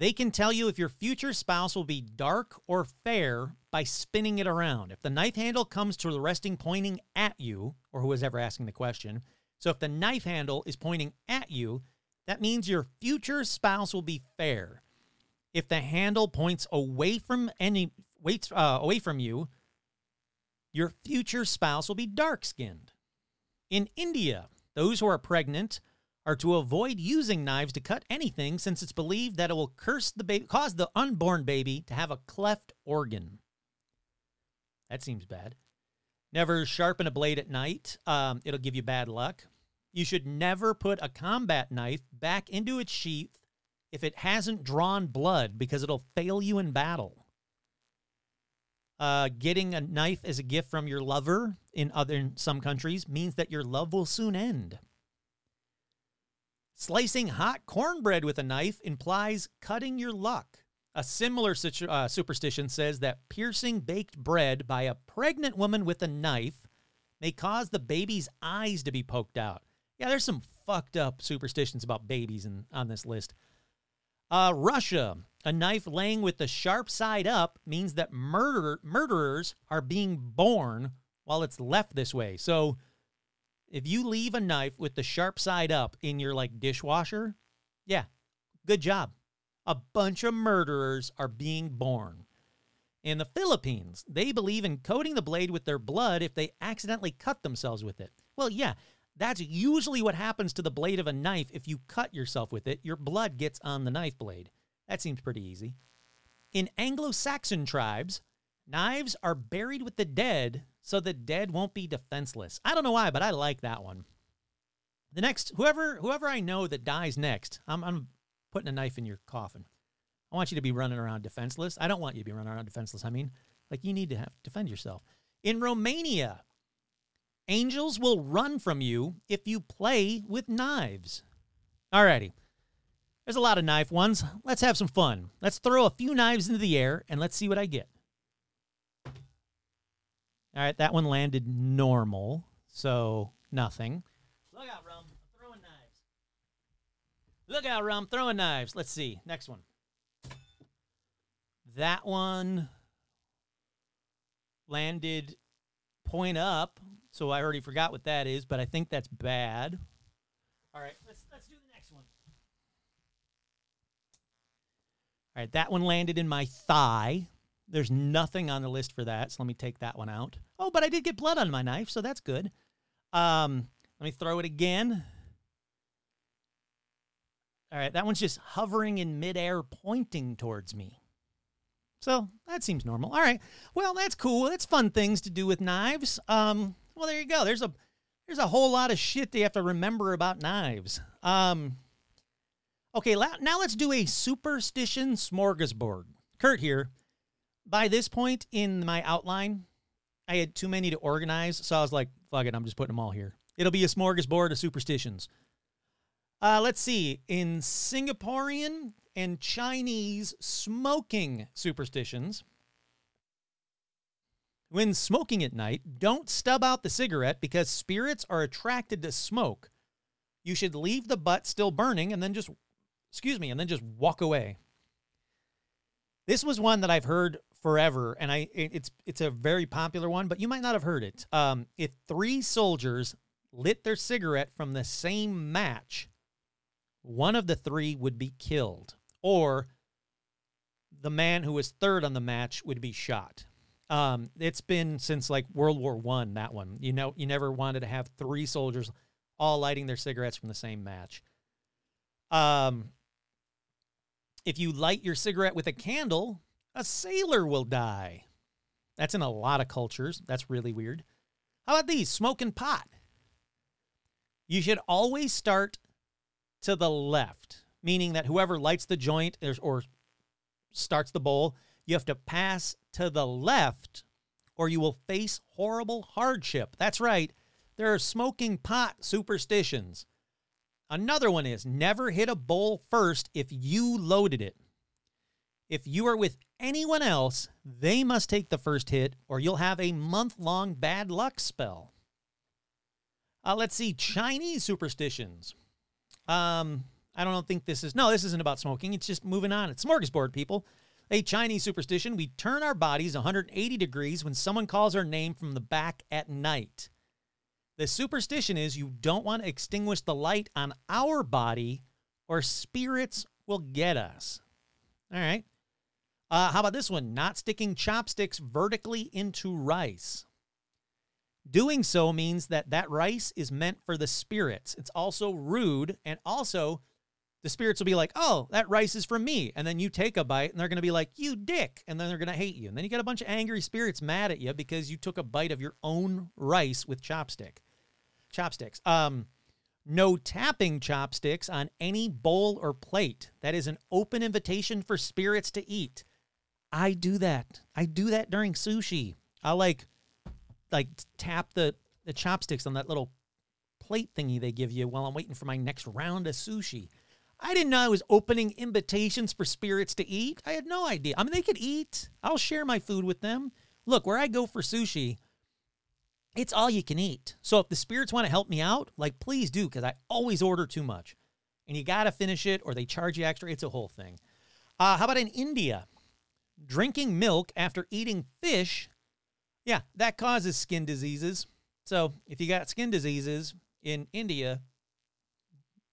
S1: they can tell you if your future spouse will be dark or fair by spinning it around. If the knife handle comes to the resting pointing at you, or who is ever asking the question, so if the knife handle is pointing at you, that means your future spouse will be fair. If the handle points away from any waits uh, away from you, your future spouse will be dark skinned. In India, those who are pregnant are to avoid using knives to cut anything since it's believed that it will curse the baby, cause the unborn baby to have a cleft organ. That seems bad. Never sharpen a blade at night. Um, it'll give you bad luck. You should never put a combat knife back into its sheath if it hasn't drawn blood because it'll fail you in battle. Uh, getting a knife as a gift from your lover in other in some countries means that your love will soon end. Slicing hot cornbread with a knife implies cutting your luck. A similar situ- uh, superstition says that piercing baked bread by a pregnant woman with a knife may cause the baby's eyes to be poked out. Yeah, there's some fucked up superstitions about babies in, on this list. Uh, Russia, a knife laying with the sharp side up means that murder murderers are being born while it's left this way. So if you leave a knife with the sharp side up in your like dishwasher, yeah, good job. A bunch of murderers are being born. In the Philippines, they believe in coating the blade with their blood if they accidentally cut themselves with it. Well, yeah, that's usually what happens to the blade of a knife. If you cut yourself with it, your blood gets on the knife blade. That seems pretty easy. In Anglo Saxon tribes, knives are buried with the dead so the dead won't be defenseless. I don't know why, but I like that one. The next, whoever whoever I know that dies next, I'm, I'm putting a knife in your coffin. I want you to be running around defenseless. I don't want you to be running around defenseless. I mean, like you need to have defend yourself. In Romania, angels will run from you if you play with knives. Alrighty. There's a lot of knife ones. Let's have some fun. Let's throw a few knives into the air and let's see what I get. All right, that one landed normal, so nothing. Look out, Rum. I'm throwing knives. Look out, Rum. Throwing knives. Let's see. Next one. That one landed point up, so I already forgot what that is, but I think that's bad. All right, let's let's do the next one. All right, that one landed in my thigh. There's nothing on the list for that, so let me take that one out. Oh, but I did get blood on my knife, so that's good. Um, let me throw it again. All right, that one's just hovering in midair, pointing towards me. So that seems normal. All right, well that's cool. That's fun things to do with knives. Um, well there you go. There's a there's a whole lot of shit they have to remember about knives. Um, okay, now let's do a superstition smorgasbord. Kurt here by this point in my outline, I had too many to organize, so I was like, fuck it, I'm just putting them all here. It'll be a smorgasbord of superstitions. Uh, let's see. In Singaporean and Chinese smoking superstitions, when smoking at night, don't stub out the cigarette because spirits are attracted to smoke. You should leave the butt still burning and then just, excuse me, and then just walk away. This was one that I've heard forever, and I it- it's it's a very popular one, but you might not have heard it. Um, if three soldiers lit their cigarette from the same match, one of the three would be killed, or the man who was third on the match would be shot. Um, it's been since like World War One. That one, you know, you never wanted to have three soldiers all lighting their cigarettes from the same match. Um, if you light your cigarette with a candle, a sailor will die. That's in a lot of cultures. That's really weird. How about these? Smoking pot. You should always start to the left, meaning that whoever lights the joint or, starts the bowl, you have to pass to the left or you will face horrible hardship. That's right. There are smoking pot superstitions. Another one is never hit a bowl first if you loaded it. If you are with anyone else, they must take the first hit or you'll have a month long bad luck spell. Uh, let's see, Chinese superstitions. Um, I don't think this is, no, this isn't about smoking. It's just moving on. It's smorgasbord, people. A Chinese superstition we turn our bodies 180 degrees when someone calls our name from the back at night. The superstition is you don't want to extinguish the light on our body or spirits will get us. All right. Uh, how about this one? Not sticking chopsticks vertically into rice. Doing so means that that rice is meant for the spirits. It's also rude. And also, the spirits will be like, oh, that rice is from me. And then you take a bite and they're going to be like, you dick. And then they're going to hate you. And then you got a bunch of angry spirits mad at you because you took a bite of your own rice with chopstick. Chopsticks. Um, no tapping chopsticks on any bowl or plate. That is an open invitation for spirits to eat. I do that. I do that during sushi. I like like tap the the chopsticks on that little plate thingy they give you while I'm waiting for my next round of sushi. I didn't know I was opening invitations for spirits to eat. I had no idea. I mean, they could eat. I'll share my food with them. Look, where I go for sushi, it's all you can eat. So if the spirits want to help me out, like please do, because I always order too much. And you got to finish it or they charge you extra. It's a whole thing. Uh, how about in India? Drinking milk after eating fish, yeah, that causes skin diseases. So if you got skin diseases in India,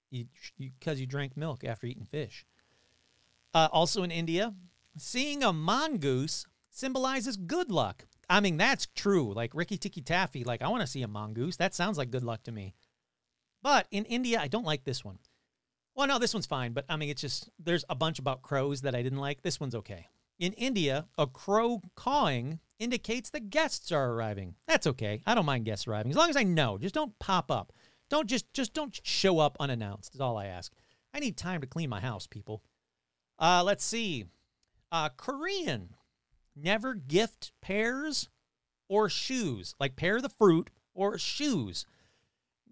S1: you because you, drank milk after eating fish. Uh, also in India, seeing a mongoose symbolizes good luck. I mean, that's true. Like Ricky Tikki Taffy, like I want to see a mongoose. That sounds like good luck to me. But in India, I don't like this one. Well, no, this one's fine, but I mean, it's just there's a bunch about crows that I didn't like. This one's okay. In India, a crow cawing indicates that guests are arriving. That's okay. I don't mind guests arriving as long as I know. Just don't pop up. Don't just just don't show up unannounced. Is all I ask. I need time to clean my house, people. Uh, let's see. Uh, Korean. Never gift pears or shoes, like pear the fruit or shoes.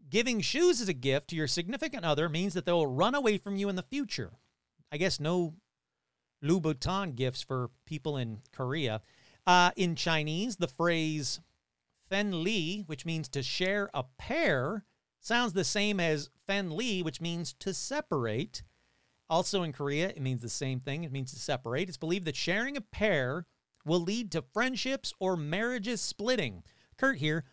S1: Giving shoes as a gift to your significant other means that they will run away from you in the future. I guess no Louboutin gifts for people in Korea. Uh, in Chinese, the phrase fen li, which means to share a pear, sounds the same as fen li, which means to separate. Also in Korea, it means the same thing. It means to separate. It's believed that sharing a pear will lead to friendships or marriages splitting. Kurt here,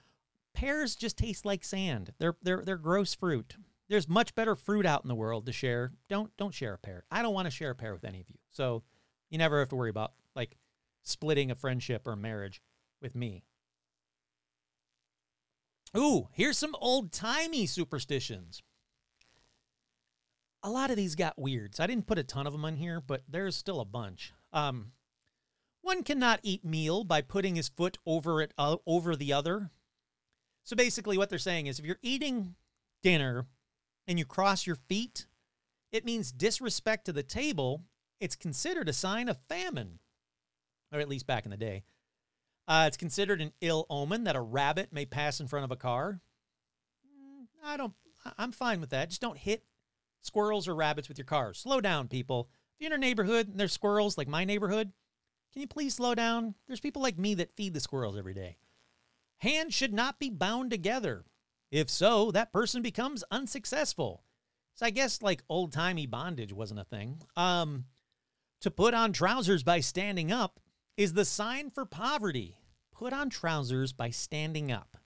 S1: pears just taste like sand. They're they're they're gross fruit. There's much better fruit out in the world to share. Don't don't share a pear. I don't want to share a pear with any of you. So you never have to worry about like splitting a friendship or marriage with me. Ooh, here's some old timey superstitions. A lot of these got weird. So I didn't put a ton of them on here, but there's still a bunch. Um, one cannot eat meal by putting his foot over it uh, over the other. So basically, what they're saying is, if you're eating dinner and you cross your feet, it means disrespect to the table. It's considered a sign of famine, or at least back in the day. Uh, it's considered an ill omen that a rabbit may pass in front of a car. Mm, I don't. I'm fine with that. Just don't hit squirrels or rabbits with your cars. Slow down, people. If you're in a neighborhood and there's squirrels, like my neighborhood, can you please slow down? There's people like me that feed the squirrels every day. Hands should not be bound together. If so, that person becomes unsuccessful. So I guess like old timey bondage wasn't a thing. Um, to put on trousers by standing up is the sign for poverty. Put on trousers by standing up.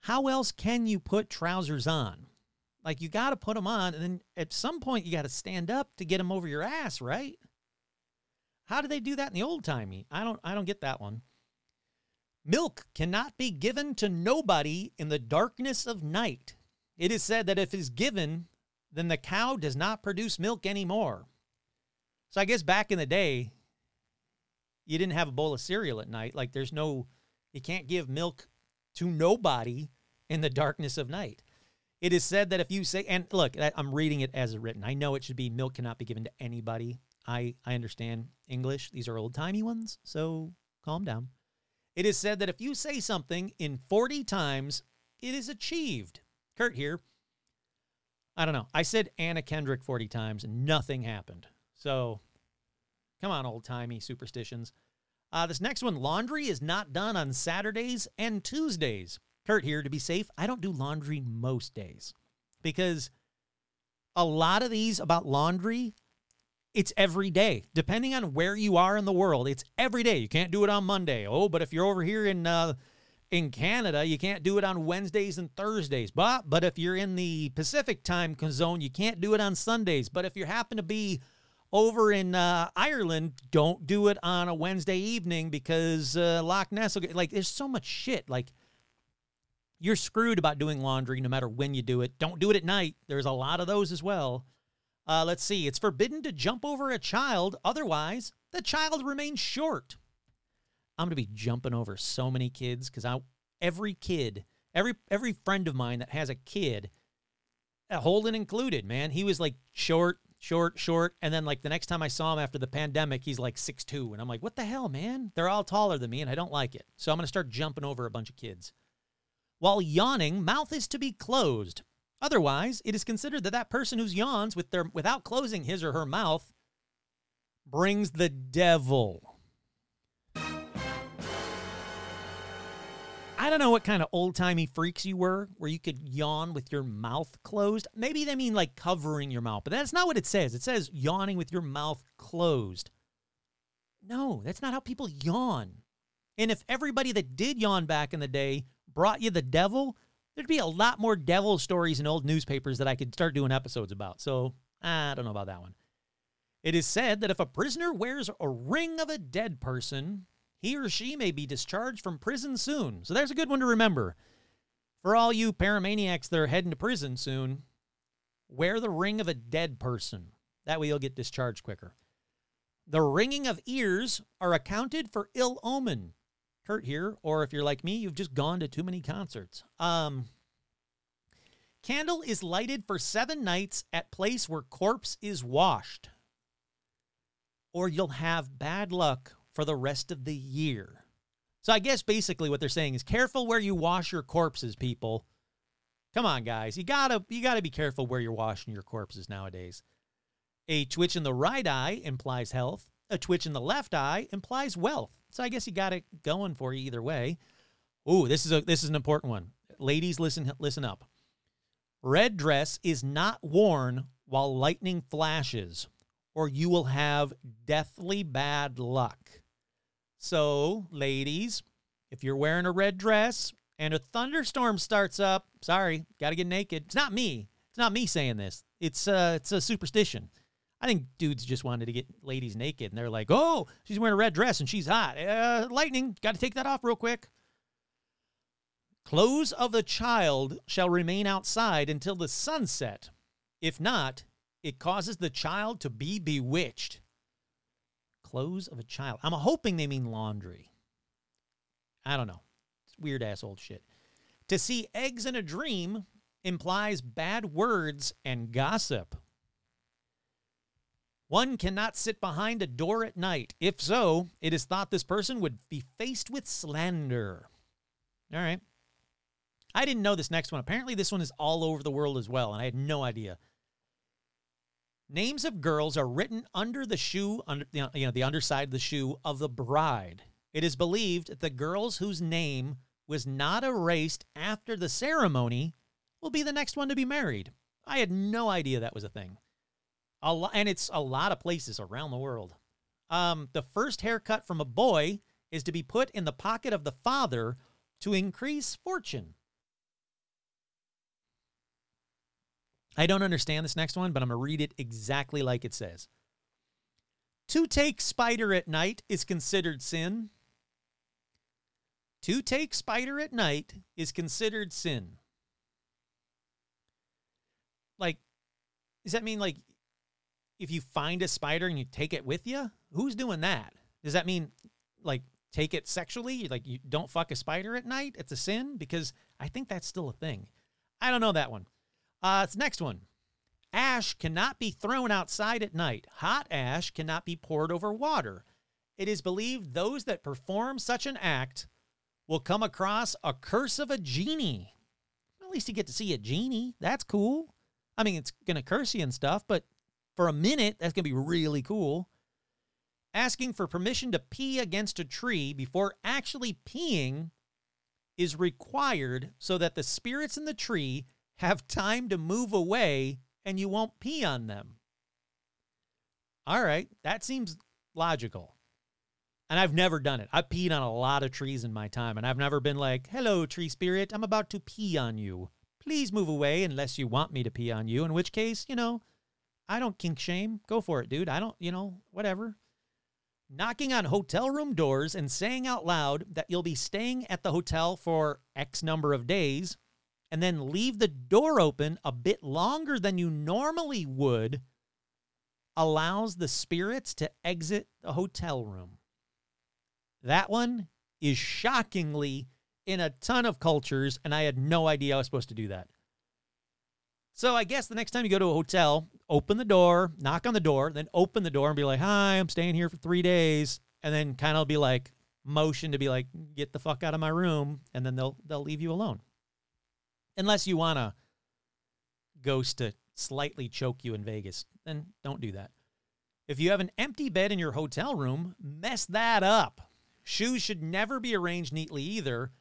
S1: How else can you put trousers on? Like you got to put them on, and then at some point you got to stand up to get them over your ass, right? How did they do that in the old timey? I don't. I don't get that one. Milk cannot be given to nobody in the darkness of night. It is said that if it is given, then the cow does not produce milk anymore. So I guess back in the day, you didn't have a bowl of cereal at night. Like there's no, you can't give milk to nobody in the darkness of night. It is said that if you say, and look, I'm reading it as written. I know it should be milk cannot be given to anybody. I, I understand English. These are old timey ones, so calm down. It is said that if you say something in 40 times, it is achieved. Kurt here. I don't know. I said Anna Kendrick 40 times and nothing happened. So come on, old timey superstitions. Uh, this next one laundry is not done on Saturdays and Tuesdays. Kurt here, to be safe, I don't do laundry most days because a lot of these about laundry, it's every day. Depending on where you are in the world, it's every day. You can't do it on Monday. Oh, but if you're over here in uh, in Canada, you can't do it on Wednesdays and Thursdays. But but if you're in the Pacific time zone, you can't do it on Sundays. But if you happen to be over in uh, Ireland, don't do it on a Wednesday evening because uh, Loch Ness will get like. There's so much shit. Like you're screwed about doing laundry no matter when you do it. Don't do it at night. There's a lot of those as well. Uh, let's see. It's forbidden to jump over a child. Otherwise, the child remains short. I'm going to be jumping over so many kids because I every kid, every every friend of mine that has a kid, uh, Holden included, man, he was like short, short, short, and then like the next time I saw him after the pandemic, he's like six two, and I'm like, what the hell, man? They're all taller than me, and I don't like it. So I'm going to start jumping over a bunch of kids. While yawning, mouth is to be closed. Otherwise, it is considered that that person who yawns with their without closing his or her mouth brings the devil. I don't know what kind of old timey freaks you were where you could yawn with your mouth closed. Maybe they mean like covering your mouth, but that's not what it says. It says yawning with your mouth closed. No, that's not how people yawn. And if everybody that did yawn back in the day brought you the devil, there'd be a lot more devil stories in old newspapers that I could start doing episodes about. So I don't know about that one. It is said that if a prisoner wears a ring of a dead person, he or she may be discharged from prison soon. So there's a good one to remember. For all you paramaniacs that are heading to prison soon, wear the ring of a dead person. That way you'll get discharged quicker. The ringing of ears are accounted for ill omen. Kurt here, or if you're like me, you've just gone to too many concerts. Um, candle is lighted for seven nights at place where corpse is washed, or you'll have bad luck for the rest of the year. So I guess basically what they're saying is careful where you wash your corpses, people. Come on, guys, you gotta you gotta be careful where you're washing your corpses nowadays. A twitch in the right eye implies health. A twitch in the left eye implies wealth. So I guess you got it going for you either way. Ooh, this is a this is an important one. Ladies, listen listen up. Red dress is not worn while lightning flashes, or you will have deathly bad luck. So, ladies, if you're wearing a red dress and a thunderstorm starts up, sorry, got to get naked. It's not me. It's not me saying this. It's uh it's a superstition. I think dudes just wanted to get ladies naked, and they're like, "Oh, she's wearing a red dress and she's hot. Uh, lightning, got to take that off real quick." Clothes of the child shall remain outside until the sunset. If not, it causes the child to be bewitched. Clothes of a child. I'm hoping they mean laundry. I don't know. It's weird ass old shit. To see eggs in a dream implies bad words and gossip. One cannot sit behind a door at night. If so, it is thought this person would be faced with slander. All right. I didn't know this next one. Apparently, this one is all over the world as well, and I had no idea. Names of girls are written under the shoe, under you know, you know, the underside of the shoe of the bride. It is believed that the girls whose name was not erased after the ceremony will be the next one to be married. I had no idea that was a thing. A and it's a lot of places around the world. Um, the first haircut from a boy is to be put in the pocket of the father to increase fortune. I don't understand this next one, but I'm going to read it exactly like it says. To take spider at night is considered sin. To take spider at night is considered sin. Like, does that mean like if you find a spider and you take it with you? Who's doing that? Does that mean like take it sexually? Like you don't fuck a spider at night? It's a sin? Because I think that's still a thing. I don't know that one. Uh, it's next one. Ash cannot be thrown outside at night. Hot ash cannot be poured over water. It is believed those that perform such an act will come across a curse of a genie. At least you get to see a genie. That's cool. I mean, it's going to curse you and stuff, but for a minute, that's going to be really cool. Asking for permission to pee against a tree before actually peeing is required so that the spirits in the tree have time to move away and you won't pee on them. All right, that seems logical. And I've never done it. I've peed on a lot of trees in my time, and I've never been like, hello, tree spirit, I'm about to pee on you. Please move away unless you want me to pee on you, in which case, you know, I don't kink shame. Go for it, dude. I don't, you know, whatever. Knocking on hotel room doors and saying out loud that you'll be staying at the hotel for X number of days and then leave the door open a bit longer than you normally would allows the spirits to exit the hotel room. That one is shockingly in a ton of cultures, and I had no idea I was supposed to do that. So I guess the next time you go to a hotel, open the door, knock on the door, then open the door and be like, "Hi, I'm staying here for three days," and then kind of be like motion to be like, "Get the fuck out of my room," and then they'll they'll leave you alone, unless you want a ghost to slightly choke you in Vegas. Then don't do that. If you have an empty bed in your hotel room, mess that up. Shoes should never be arranged neatly either,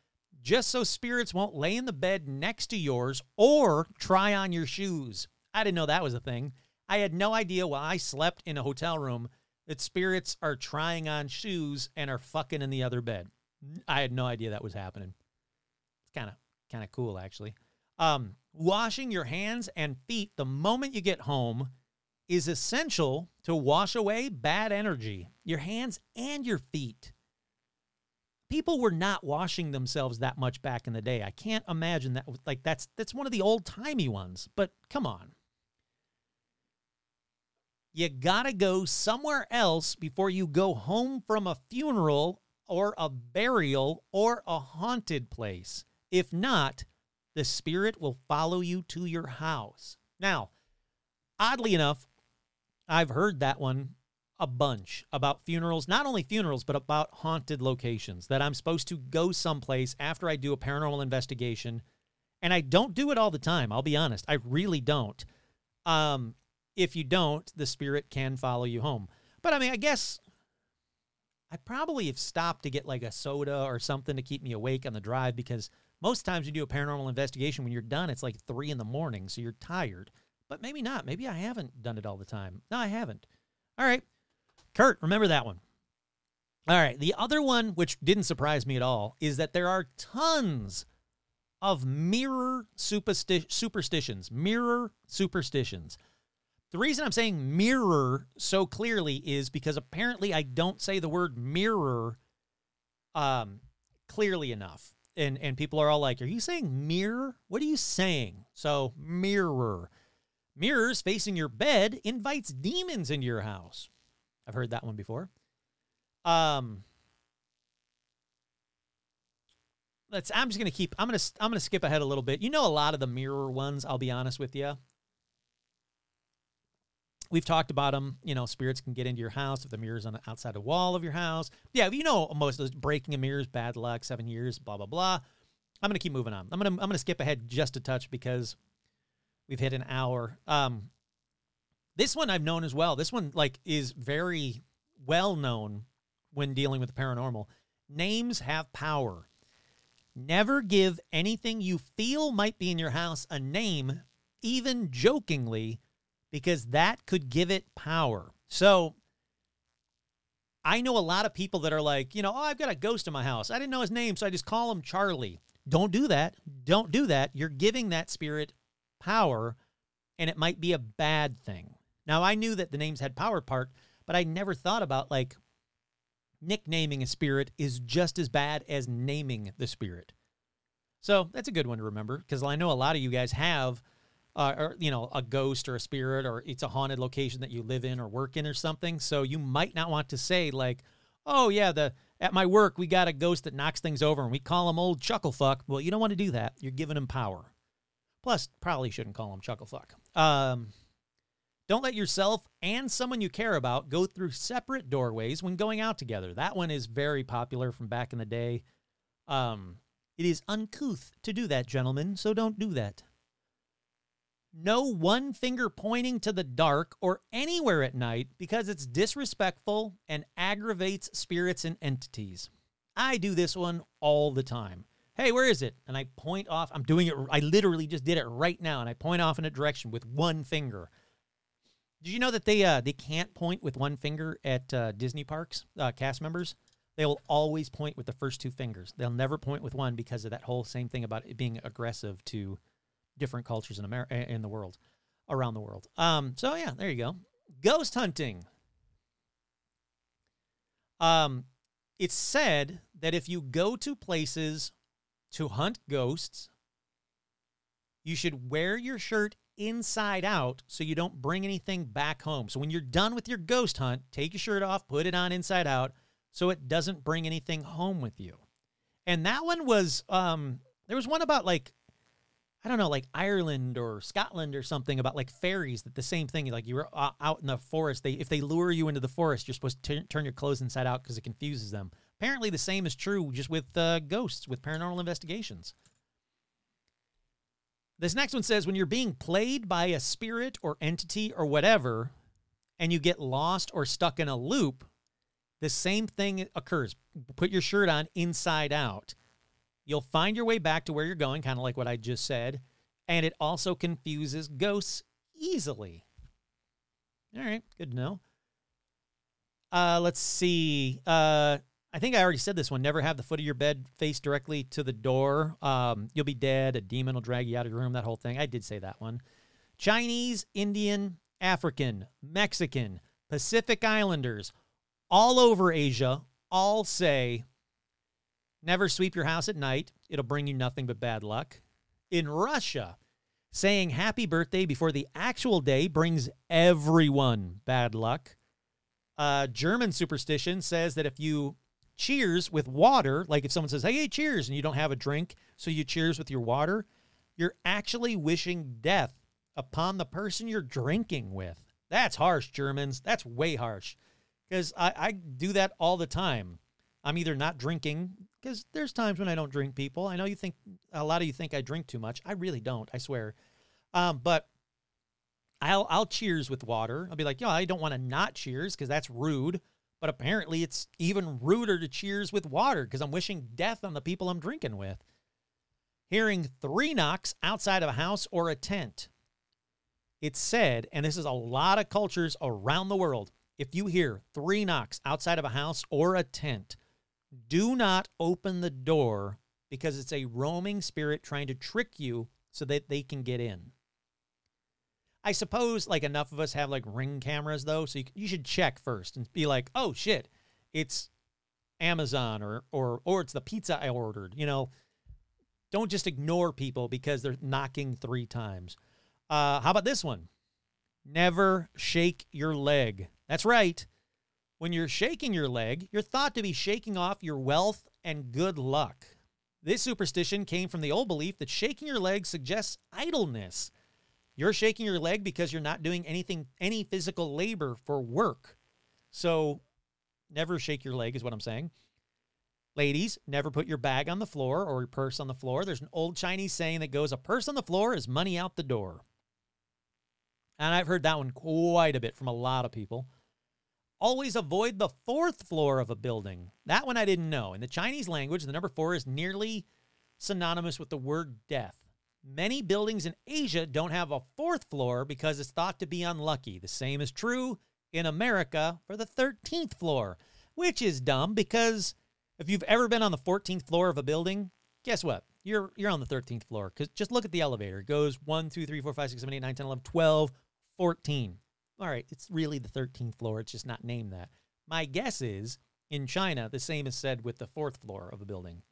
S1: just so spirits won't lay in the bed next to yours or try on your shoes. I didn't know that was a thing. I had no idea while I slept in a hotel room that spirits are trying on shoes and are fucking in the other bed. I had no idea that was happening. It's kind of kind of cool actually. Um, washing your hands and feet the moment you get home is essential to wash away bad energy. Your hands and your feet people were not washing themselves that much back in the day. I can't imagine that like that's that's one of the old-timey ones, but come on. You got to go somewhere else before you go home from a funeral or a burial or a haunted place. If not, the spirit will follow you to your house. Now, oddly enough, I've heard that one a bunch about funerals, not only funerals, but about haunted locations that I'm supposed to go someplace after I do a paranormal investigation. And I don't do it all the time. I'll be honest. I really don't. Um, if you don't, the spirit can follow you home. But I mean, I guess I probably have stopped to get like a soda or something to keep me awake on the drive because most times you do a paranormal investigation when you're done, it's like three in the morning, so you're tired. But maybe not. Maybe I haven't done it all the time. No, I haven't. All right. Kurt, remember that one. All right. The other one, which didn't surprise me at all, is that there are tons of mirror supersti- superstitions. Mirror superstitions. The reason I'm saying mirror so clearly is because apparently I don't say the word mirror um, clearly enough. And, and people are all like, Are you saying mirror? What are you saying? So, mirror. Mirrors facing your bed invites demons into your house. I've heard that one before. Um, let's. I'm just gonna keep. I'm gonna. I'm gonna skip ahead a little bit. You know, a lot of the mirror ones. I'll be honest with you. We've talked about them. You know, spirits can get into your house if the mirror's on the outside of the wall of your house. Yeah, you know, most of those breaking a mirror is bad luck. Seven years. Blah blah blah. I'm gonna keep moving on. I'm gonna. I'm gonna skip ahead just a touch because we've hit an hour. Um, this one I've known as well. This one like is very well known when dealing with the paranormal. Names have power. Never give anything you feel might be in your house a name, even jokingly, because that could give it power. So I know a lot of people that are like, you know, oh, I've got a ghost in my house. I didn't know his name, so I just call him Charlie. Don't do that. Don't do that. You're giving that spirit power, and it might be a bad thing. Now, I knew that the names had power part, but I never thought about like nicknaming a spirit is just as bad as naming the spirit. So that's a good one to remember because I know a lot of you guys have, uh, or you know, a ghost or a spirit, or it's a haunted location that you live in or work in or something. So you might not want to say like, "Oh yeah, the at my work we got a ghost that knocks things over and we call him old chucklefuck." Well, you don't want to do that. You're giving him power. Plus, probably shouldn't call him chucklefuck. Um, don't let yourself and someone you care about go through separate doorways when going out together. That one is very popular from back in the day. Um, it is uncouth to do that, gentlemen, so don't do that. No one finger pointing to the dark or anywhere at night because it's disrespectful and aggravates spirits and entities. I do this one all the time. Hey, where is it? And I point off. I'm doing it. I literally just did it right now, and I point off in a direction with one finger. Did you know that they uh, they can't point with one finger at uh, Disney parks? Uh, cast members, they will always point with the first two fingers. They'll never point with one because of that whole same thing about it being aggressive to different cultures in America in the world, around the world. Um, so yeah, there you go. Ghost hunting. Um, it's said that if you go to places to hunt ghosts, you should wear your shirt inside out so you don't bring anything back home. So when you're done with your ghost hunt, take your shirt off, put it on inside out so it doesn't bring anything home with you. And that one was um there was one about like I don't know, like Ireland or Scotland or something about like fairies that the same thing like you were out in the forest they if they lure you into the forest you're supposed to t- turn your clothes inside out because it confuses them. Apparently the same is true just with uh, ghosts with paranormal investigations. This next one says when you're being played by a spirit or entity or whatever, and you get lost or stuck in a loop, the same thing occurs. Put your shirt on inside out. You'll find your way back to where you're going, kind of like what I just said, and it also confuses ghosts easily. All right, good to know. Uh, let's see. Uh, I think I already said this one. Never have the foot of your bed face directly to the door. Um, you'll be dead. A demon will drag you out of your room. That whole thing. I did say that one. Chinese, Indian, African, Mexican, Pacific Islanders, all over Asia, all say never sweep your house at night. It'll bring you nothing but bad luck. In Russia, saying happy birthday before the actual day brings everyone bad luck. Uh, German superstition says that if you cheers with water, like if someone says, hey, cheers, and you don't have a drink, so you cheers with your water, you're actually wishing death upon the person you're drinking with. That's harsh, Germans. That's way harsh. Because I, I do that all the time. I'm either not drinking, because there's times when I don't drink people. I know you think, a lot of you think I drink too much. I really don't, I swear. Um, but I'll, I'll cheers with water. I'll be like, yo, I don't want to not cheers because that's rude. But apparently, it's even ruder to cheers with water because I'm wishing death on the people I'm drinking with. Hearing three knocks outside of a house or a tent. It's said, and this is a lot of cultures around the world, if you hear three knocks outside of a house or a tent, do not open the door because it's a roaming spirit trying to trick you so that they can get in. I suppose like enough of us have like ring cameras though, so you, you should check first and be like, oh shit, it's Amazon or or or it's the pizza I ordered. You know, don't just ignore people because they're knocking three times. Uh, how about this one? Never shake your leg. That's right. When you're shaking your leg, you're thought to be shaking off your wealth and good luck. This superstition came from the old belief that shaking your leg suggests idleness. You're shaking your leg because you're not doing anything, any physical labor for work. So never shake your leg, is what I'm saying. Ladies, never put your bag on the floor or your purse on the floor. There's an old Chinese saying that goes, a purse on the floor is money out the door. And I've heard that one quite a bit from a lot of people. Always avoid the fourth floor of a building. That one I didn't know. In the Chinese language, the number four is nearly synonymous with the word death. Many buildings in Asia don't have a fourth floor because it's thought to be unlucky. The same is true in America for the 13th floor. which is dumb because if you've ever been on the 14th floor of a building, guess what? You're you're on the 13th floor because just look at the elevator. It goes 1, 2, 3, 4, 5, 6, 7, 8, 9, 10, 11, 12, 14. All right, it's really the 13th floor. It's just not named that. My guess is in China, the same is said with the fourth floor of a building.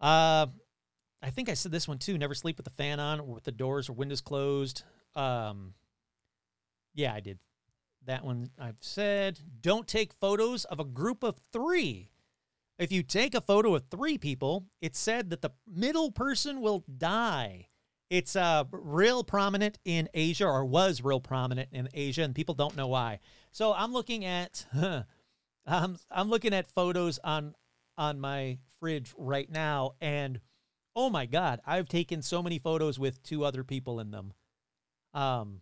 S1: Uh, I think I said this one too. Never sleep with the fan on or with the doors or windows closed. Um, yeah, I did. That one I've said. Don't take photos of a group of three. If you take a photo of three people, it's said that the middle person will die. It's uh, real prominent in Asia, or was real prominent in Asia, and people don't know why. So I'm looking at, um, I'm looking at photos on on my fridge right now, and oh my god, I've taken so many photos with two other people in them. Um,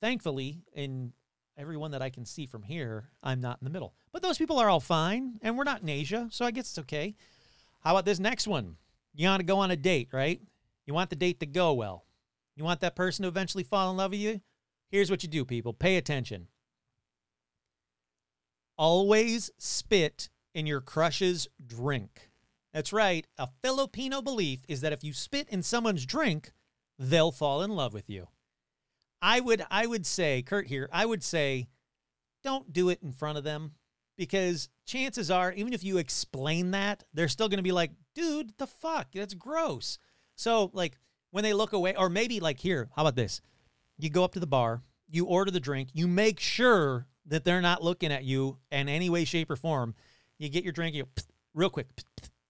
S1: thankfully, in everyone that I can see from here, I'm not in the middle. But those people are all fine, and we're not in Asia, so I guess it's okay. How about this next one? You want to go on a date, right? You want the date to go well. You want that person to eventually fall in love with you? Here's what you do, people. Pay attention. Always spit in your crush's drink. That's right. A Filipino belief is that if you spit in someone's drink, they'll fall in love with you. I would I would say, Kurt here, I would say don't do it in front of them because chances are even if you explain that, they're still going to be like, "Dude, the fuck? That's gross." So, like when they look away or maybe like here, how about this? You go up to the bar, you order the drink, you make sure that they're not looking at you in any way shape or form. You get your drink, you real quick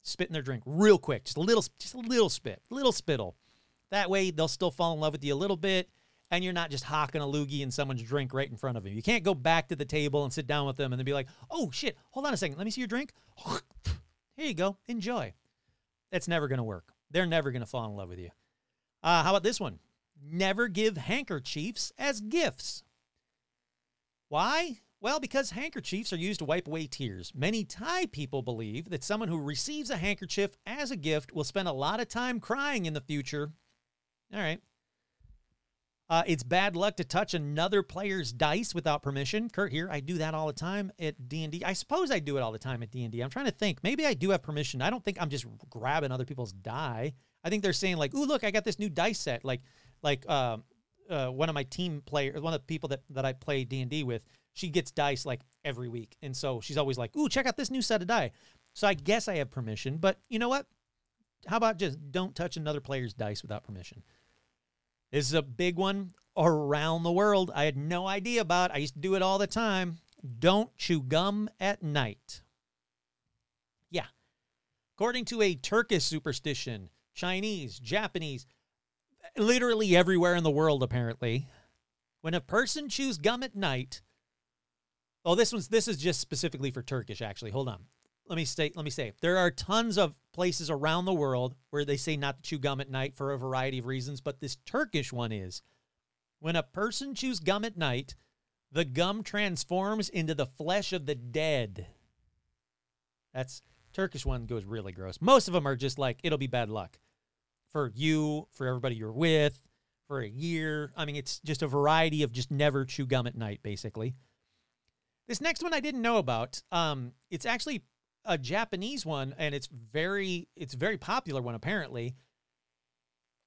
S1: spit in their drink real quick, just a little just a little spit, little spittle. That way they'll still fall in love with you a little bit and you're not just hawking a loogie in someone's drink right in front of them. You can't go back to the table and sit down with them and then be like, oh shit, hold on a second, let me see your drink. Here you go, enjoy. That's never to work. They're never going to fall in love with you. Uh, how about this one? Never give handkerchiefs as gifts. Why? Well, because handkerchiefs are used to wipe away tears. Many Thai people believe that someone who receives a handkerchief as a gift will spend a lot of time crying in the future. All right. Uh, it's bad luck to touch another player's dice without permission. Kurt here, I do that all the time at D&D. I suppose I do it all the time at D&D. I'm trying to think. Maybe I do have permission. I don't think I'm just grabbing other people's die. I think they're saying like, "Ooh, look, I got this new dice set." Like like uh, uh, one of my team players, one of the people that, that I play D&D with, she gets dice like every week. And so she's always like, "Ooh, check out this new set of die." So I guess I have permission, but you know what? How about just don't touch another player's dice without permission? This is a big one around the world. I had no idea about. I used to do it all the time. Don't chew gum at night. Yeah. According to a Turkish superstition, Chinese, Japanese, literally everywhere in the world apparently, when a person chews gum at night, oh this one's this is just specifically for Turkish actually. Hold on. Let me state let me say. There are tons of places around the world where they say not to chew gum at night for a variety of reasons, but this Turkish one is when a person chews gum at night, the gum transforms into the flesh of the dead. That's Turkish one goes really gross. Most of them are just like it'll be bad luck for you, for everybody you're with, for a year. I mean, it's just a variety of just never chew gum at night, basically. This next one I didn't know about. Um, it's actually a Japanese one, and it's very it's a very popular one apparently.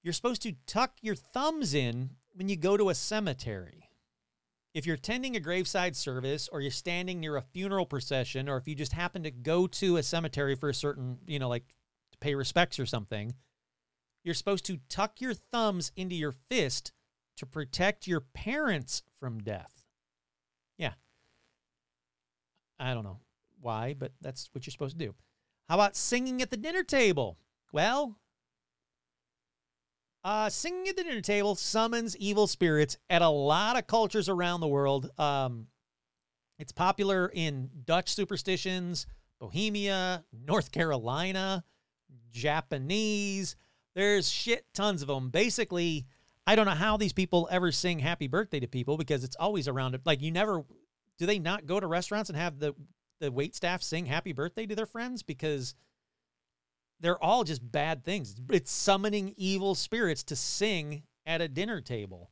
S1: You're supposed to tuck your thumbs in when you go to a cemetery. If you're attending a graveside service or you're standing near a funeral procession or if you just happen to go to a cemetery for a certain, you know, like to pay respects or something, you're supposed to tuck your thumbs into your fist to protect your parents from death. Yeah. I don't know why, but that's what you're supposed to do. How about singing at the dinner table? Well, uh, singing at the dinner table summons evil spirits at a lot of cultures around the world. Um, it's popular in Dutch superstitions, Bohemia, North Carolina, Japanese. There's shit tons of them. Basically, I don't know how these people ever sing happy birthday to people because it's always around it. Like you never do they not go to restaurants and have the the wait staff sing happy birthday to their friends because they're all just bad things. It's summoning evil spirits to sing at a dinner table.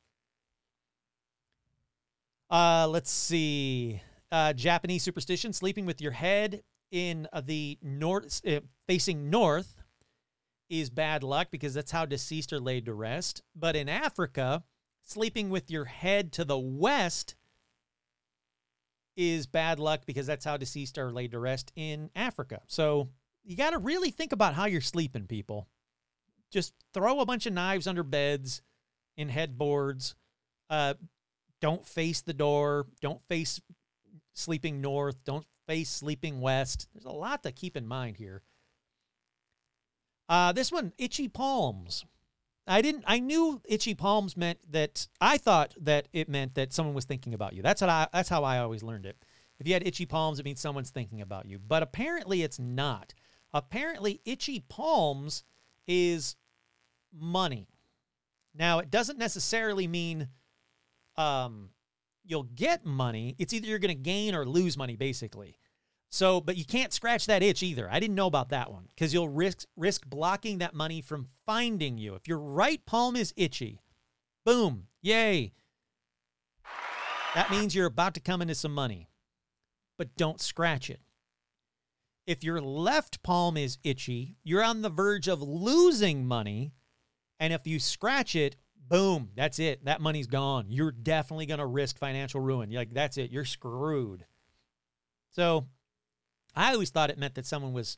S1: Uh, let's see. uh, Japanese superstition: sleeping with your head in uh, the north, uh, facing north, is bad luck because that's how deceased are laid to rest. But in Africa, sleeping with your head to the west is bad luck because that's how deceased are laid to rest in Africa. So you got to really think about how you're sleeping, people. Just throw a bunch of knives under beds, in headboards. Uh, don't face the door. Don't face sleeping north. Don't face sleeping west. There's a lot to keep in mind here. Uh, this one, itchy palms. I didn't. I knew itchy palms meant that. I thought that it meant that someone was thinking about you. That's what I. That's how I always learned it. If you had itchy palms, it means someone's thinking about you. But apparently, it's not. Apparently, itchy palms is money. Now, it doesn't necessarily mean um, you'll get money. It's either you're going to gain or lose money, basically. So, but you can't scratch that itch either. I didn't know about that one because you'll risk risk blocking that money from finding you. If your right palm is itchy, boom, yay. That means you're about to come into some money. But don't scratch it. If your left palm is itchy, you're on the verge of losing money. And if you scratch it, boom, that's it. That money's gone. You're definitely going to risk financial ruin. You're like, that's it. You're screwed. So I always thought it meant that someone was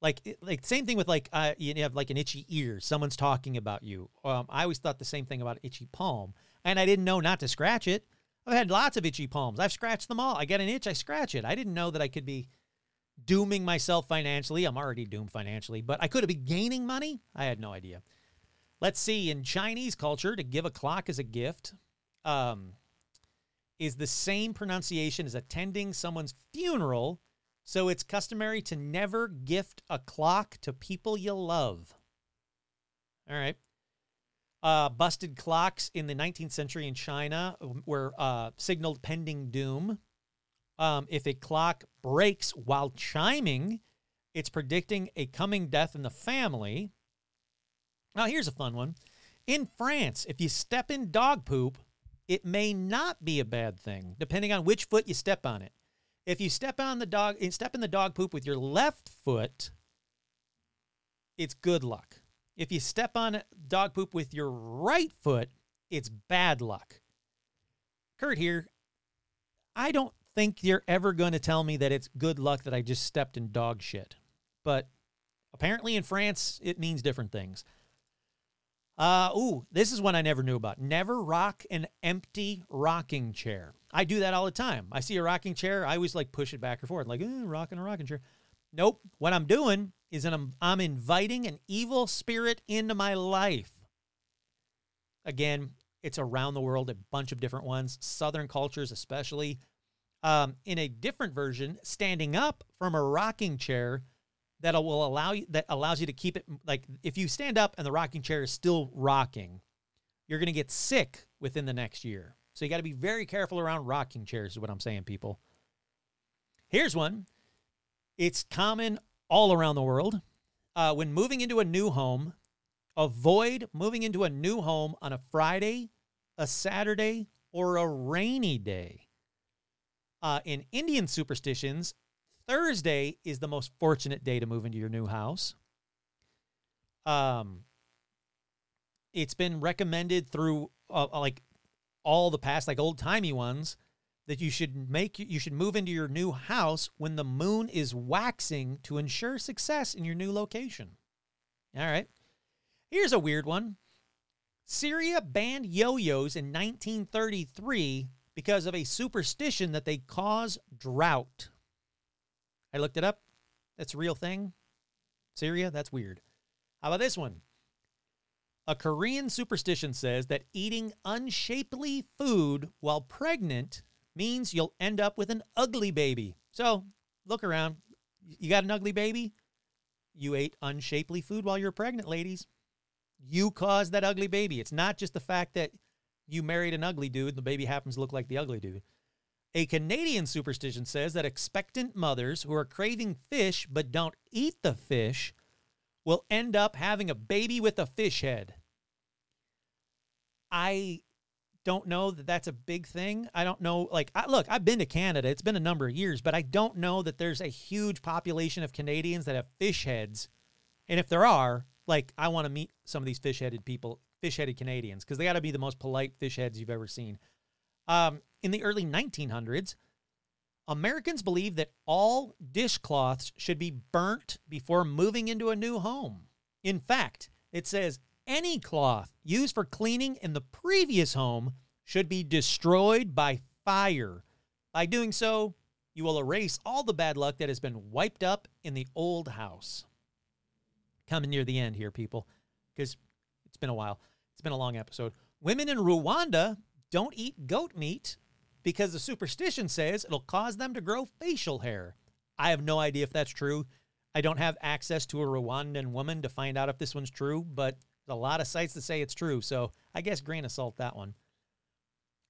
S1: like, like same thing with like, uh, you have like an itchy ear. Someone's talking about you. Um, I always thought the same thing about itchy palm. And I didn't know not to scratch it. I've had lots of itchy palms. I've scratched them all. I get an itch, I scratch it. I didn't know that I could be dooming myself financially. I'm already doomed financially, but I could have been gaining money. I had no idea. Let's see. In Chinese culture, to give a clock as a gift um, is the same pronunciation as attending someone's funeral. So it's customary to never gift a clock to people you love. All right. Uh, busted clocks in the 19th century in China were uh, signaled pending doom. Um, if a clock breaks while chiming, it's predicting a coming death in the family. Now, here's a fun one. In France, if you step in dog poop, it may not be a bad thing, depending on which foot you step on it. If you step on the dog, step in the dog poop with your left foot, it's good luck. If you step on dog poop with your right foot, it's bad luck. Kurt here, I don't think you're ever going to tell me that it's good luck that I just stepped in dog shit. But apparently in France, it means different things. Uh, ooh, this is one I never knew about. Never rock an empty rocking chair. I do that all the time. I see a rocking chair, I always like push it back or forth, like, eh, rocking a rocking chair. Nope. What I'm doing is that I'm, I'm inviting an evil spirit into my life. Again, it's around the world, a bunch of different ones, Southern cultures especially. Um, in a different version, standing up from a rocking chair that will allow you that allows you to keep it like if you stand up and the rocking chair is still rocking, you're going to get sick within the next year. So you got to be very careful around rocking chairs is what I'm saying people. Here's one. It's common all around the world. Uh, when moving into a new home, avoid moving into a new home on a Friday, a Saturday, or a rainy day. Uh, in Indian superstitions, Thursday is the most fortunate day to move into your new house. Um, it's been recommended through uh, like all the past, like old timey ones, that you should make you should move into your new house when the moon is waxing to ensure success in your new location. All right. Here's a weird one. Syria banned yo-yos in 1933 because of a superstition that they cause drought. I looked it up. That's a real thing. Syria, that's weird. How about this one? A Korean superstition says that eating unshapely food while pregnant means you'll end up with an ugly baby. So look around. You got an ugly baby? You ate unshapely food while you're pregnant, ladies. You caused that ugly baby. It's not just the fact that you married an ugly dude and the baby happens to look like the ugly dude. A Canadian superstition says that expectant mothers who are craving fish but don't eat the fish will end up having a baby with a fish head. I don't know that that's a big thing. I don't know. Like, I, look, I've been to Canada. It's been a number of years, but I don't know that there's a huge population of Canadians that have fish heads. And if there are, like, I want to meet some of these fish headed people, fish headed Canadians, because they got to be the most polite fish heads you've ever seen. Um, in the early 1900s, Americans believe that all dishcloths should be burnt before moving into a new home. In fact, it says any cloth used for cleaning in the previous home should be destroyed by fire. By doing so, you will erase all the bad luck that has been wiped up in the old house. Coming near the end here, people, because it's been a while. It's been a long episode. Women in Rwanda don't eat goat meat because the superstition says it'll cause them to grow facial hair. I have no idea if that's true. I don't have access to a Rwandan woman to find out if this one's true, but there's a lot of sites that say it's true. So I guess grain of salt that one.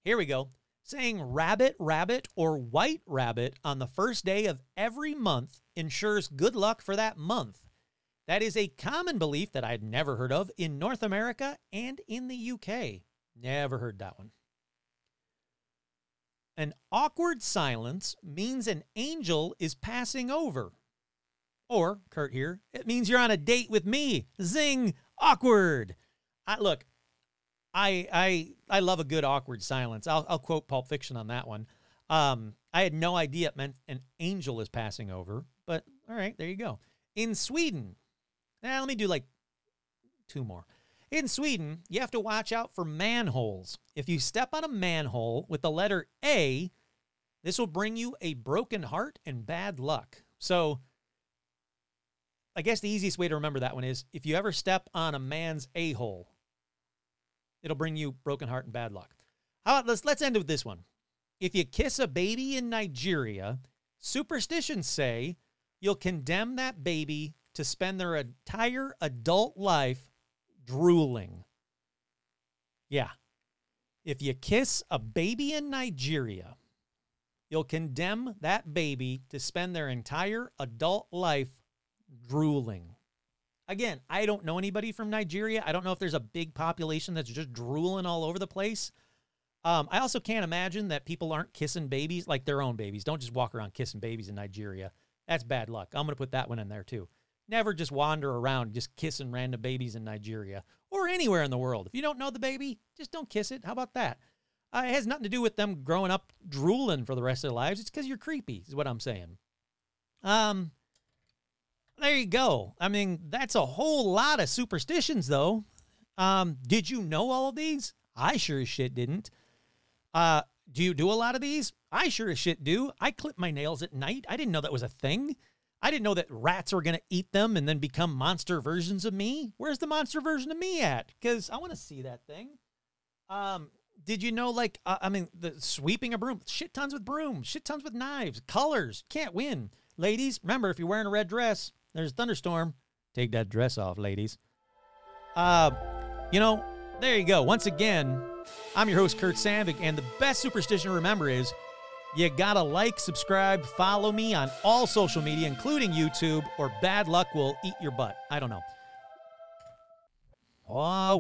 S1: Here we go. Saying rabbit, rabbit, or white rabbit on the first day of every month ensures good luck for that month. That is a common belief that I had never heard of in North America and in the UK. Never heard that one. An awkward silence means an angel is passing over. Or, Kurt here, it means you're on a date with me. Zing! Awkward! I, look, I, I, I love a good awkward silence. I'll, I'll quote Pulp Fiction on that one. Um, I had no idea it meant an angel is passing over, but all right, there you go. In Sweden, now let me do like two more. In Sweden, you have to watch out for manholes. If you step on a manhole with the letter A, this will bring you a broken heart and bad luck. So, I guess the easiest way to remember that one is if you ever step on a man's a hole, it'll bring you broken heart and bad luck. How about let's let's end with this one. If you kiss a baby in Nigeria, superstitions say you'll condemn that baby to spend their entire adult life drooling. Yeah. If you kiss a baby in Nigeria, you'll condemn that baby to spend their entire adult life drooling. Again, I don't know anybody from Nigeria. I don't know if there's a big population that's just drooling all over the place. Um, I also can't imagine that people aren't kissing babies like their own babies. Don't just walk around kissing babies in Nigeria. That's bad luck. I'm going to put that one in there too. Never just wander around just kissing random babies in Nigeria or anywhere in the world. If you don't know the baby, just don't kiss it. How about that? Uh, it has nothing to do with them growing up drooling for the rest of their lives. It's because you're creepy, is what I'm saying. Um, there you go. I mean, that's a whole lot of superstitions, though. Um, did you know all of these? I sure as shit didn't. Uh, do you do a lot of these? I sure as shit do. I clip my nails at night. I didn't know that was a thing. I didn't know that rats were going to eat them and then become monster versions of me. Where's the monster version of me at? Because I want to see that thing. Um, did you know, like, uh, I mean, the sweeping a broom, shit tons with brooms, shit tons with knives, colors, can't win. Ladies, remember, if you're wearing a red dress, there's a thunderstorm. Take that dress off, ladies. Uh, you know, there you go. Once again, I'm your host, Kurt Sandvik, and the best superstition to remember is you gotta like, subscribe, follow me on all social media, including YouTube, or bad luck will eat your butt. I don't know. Oh,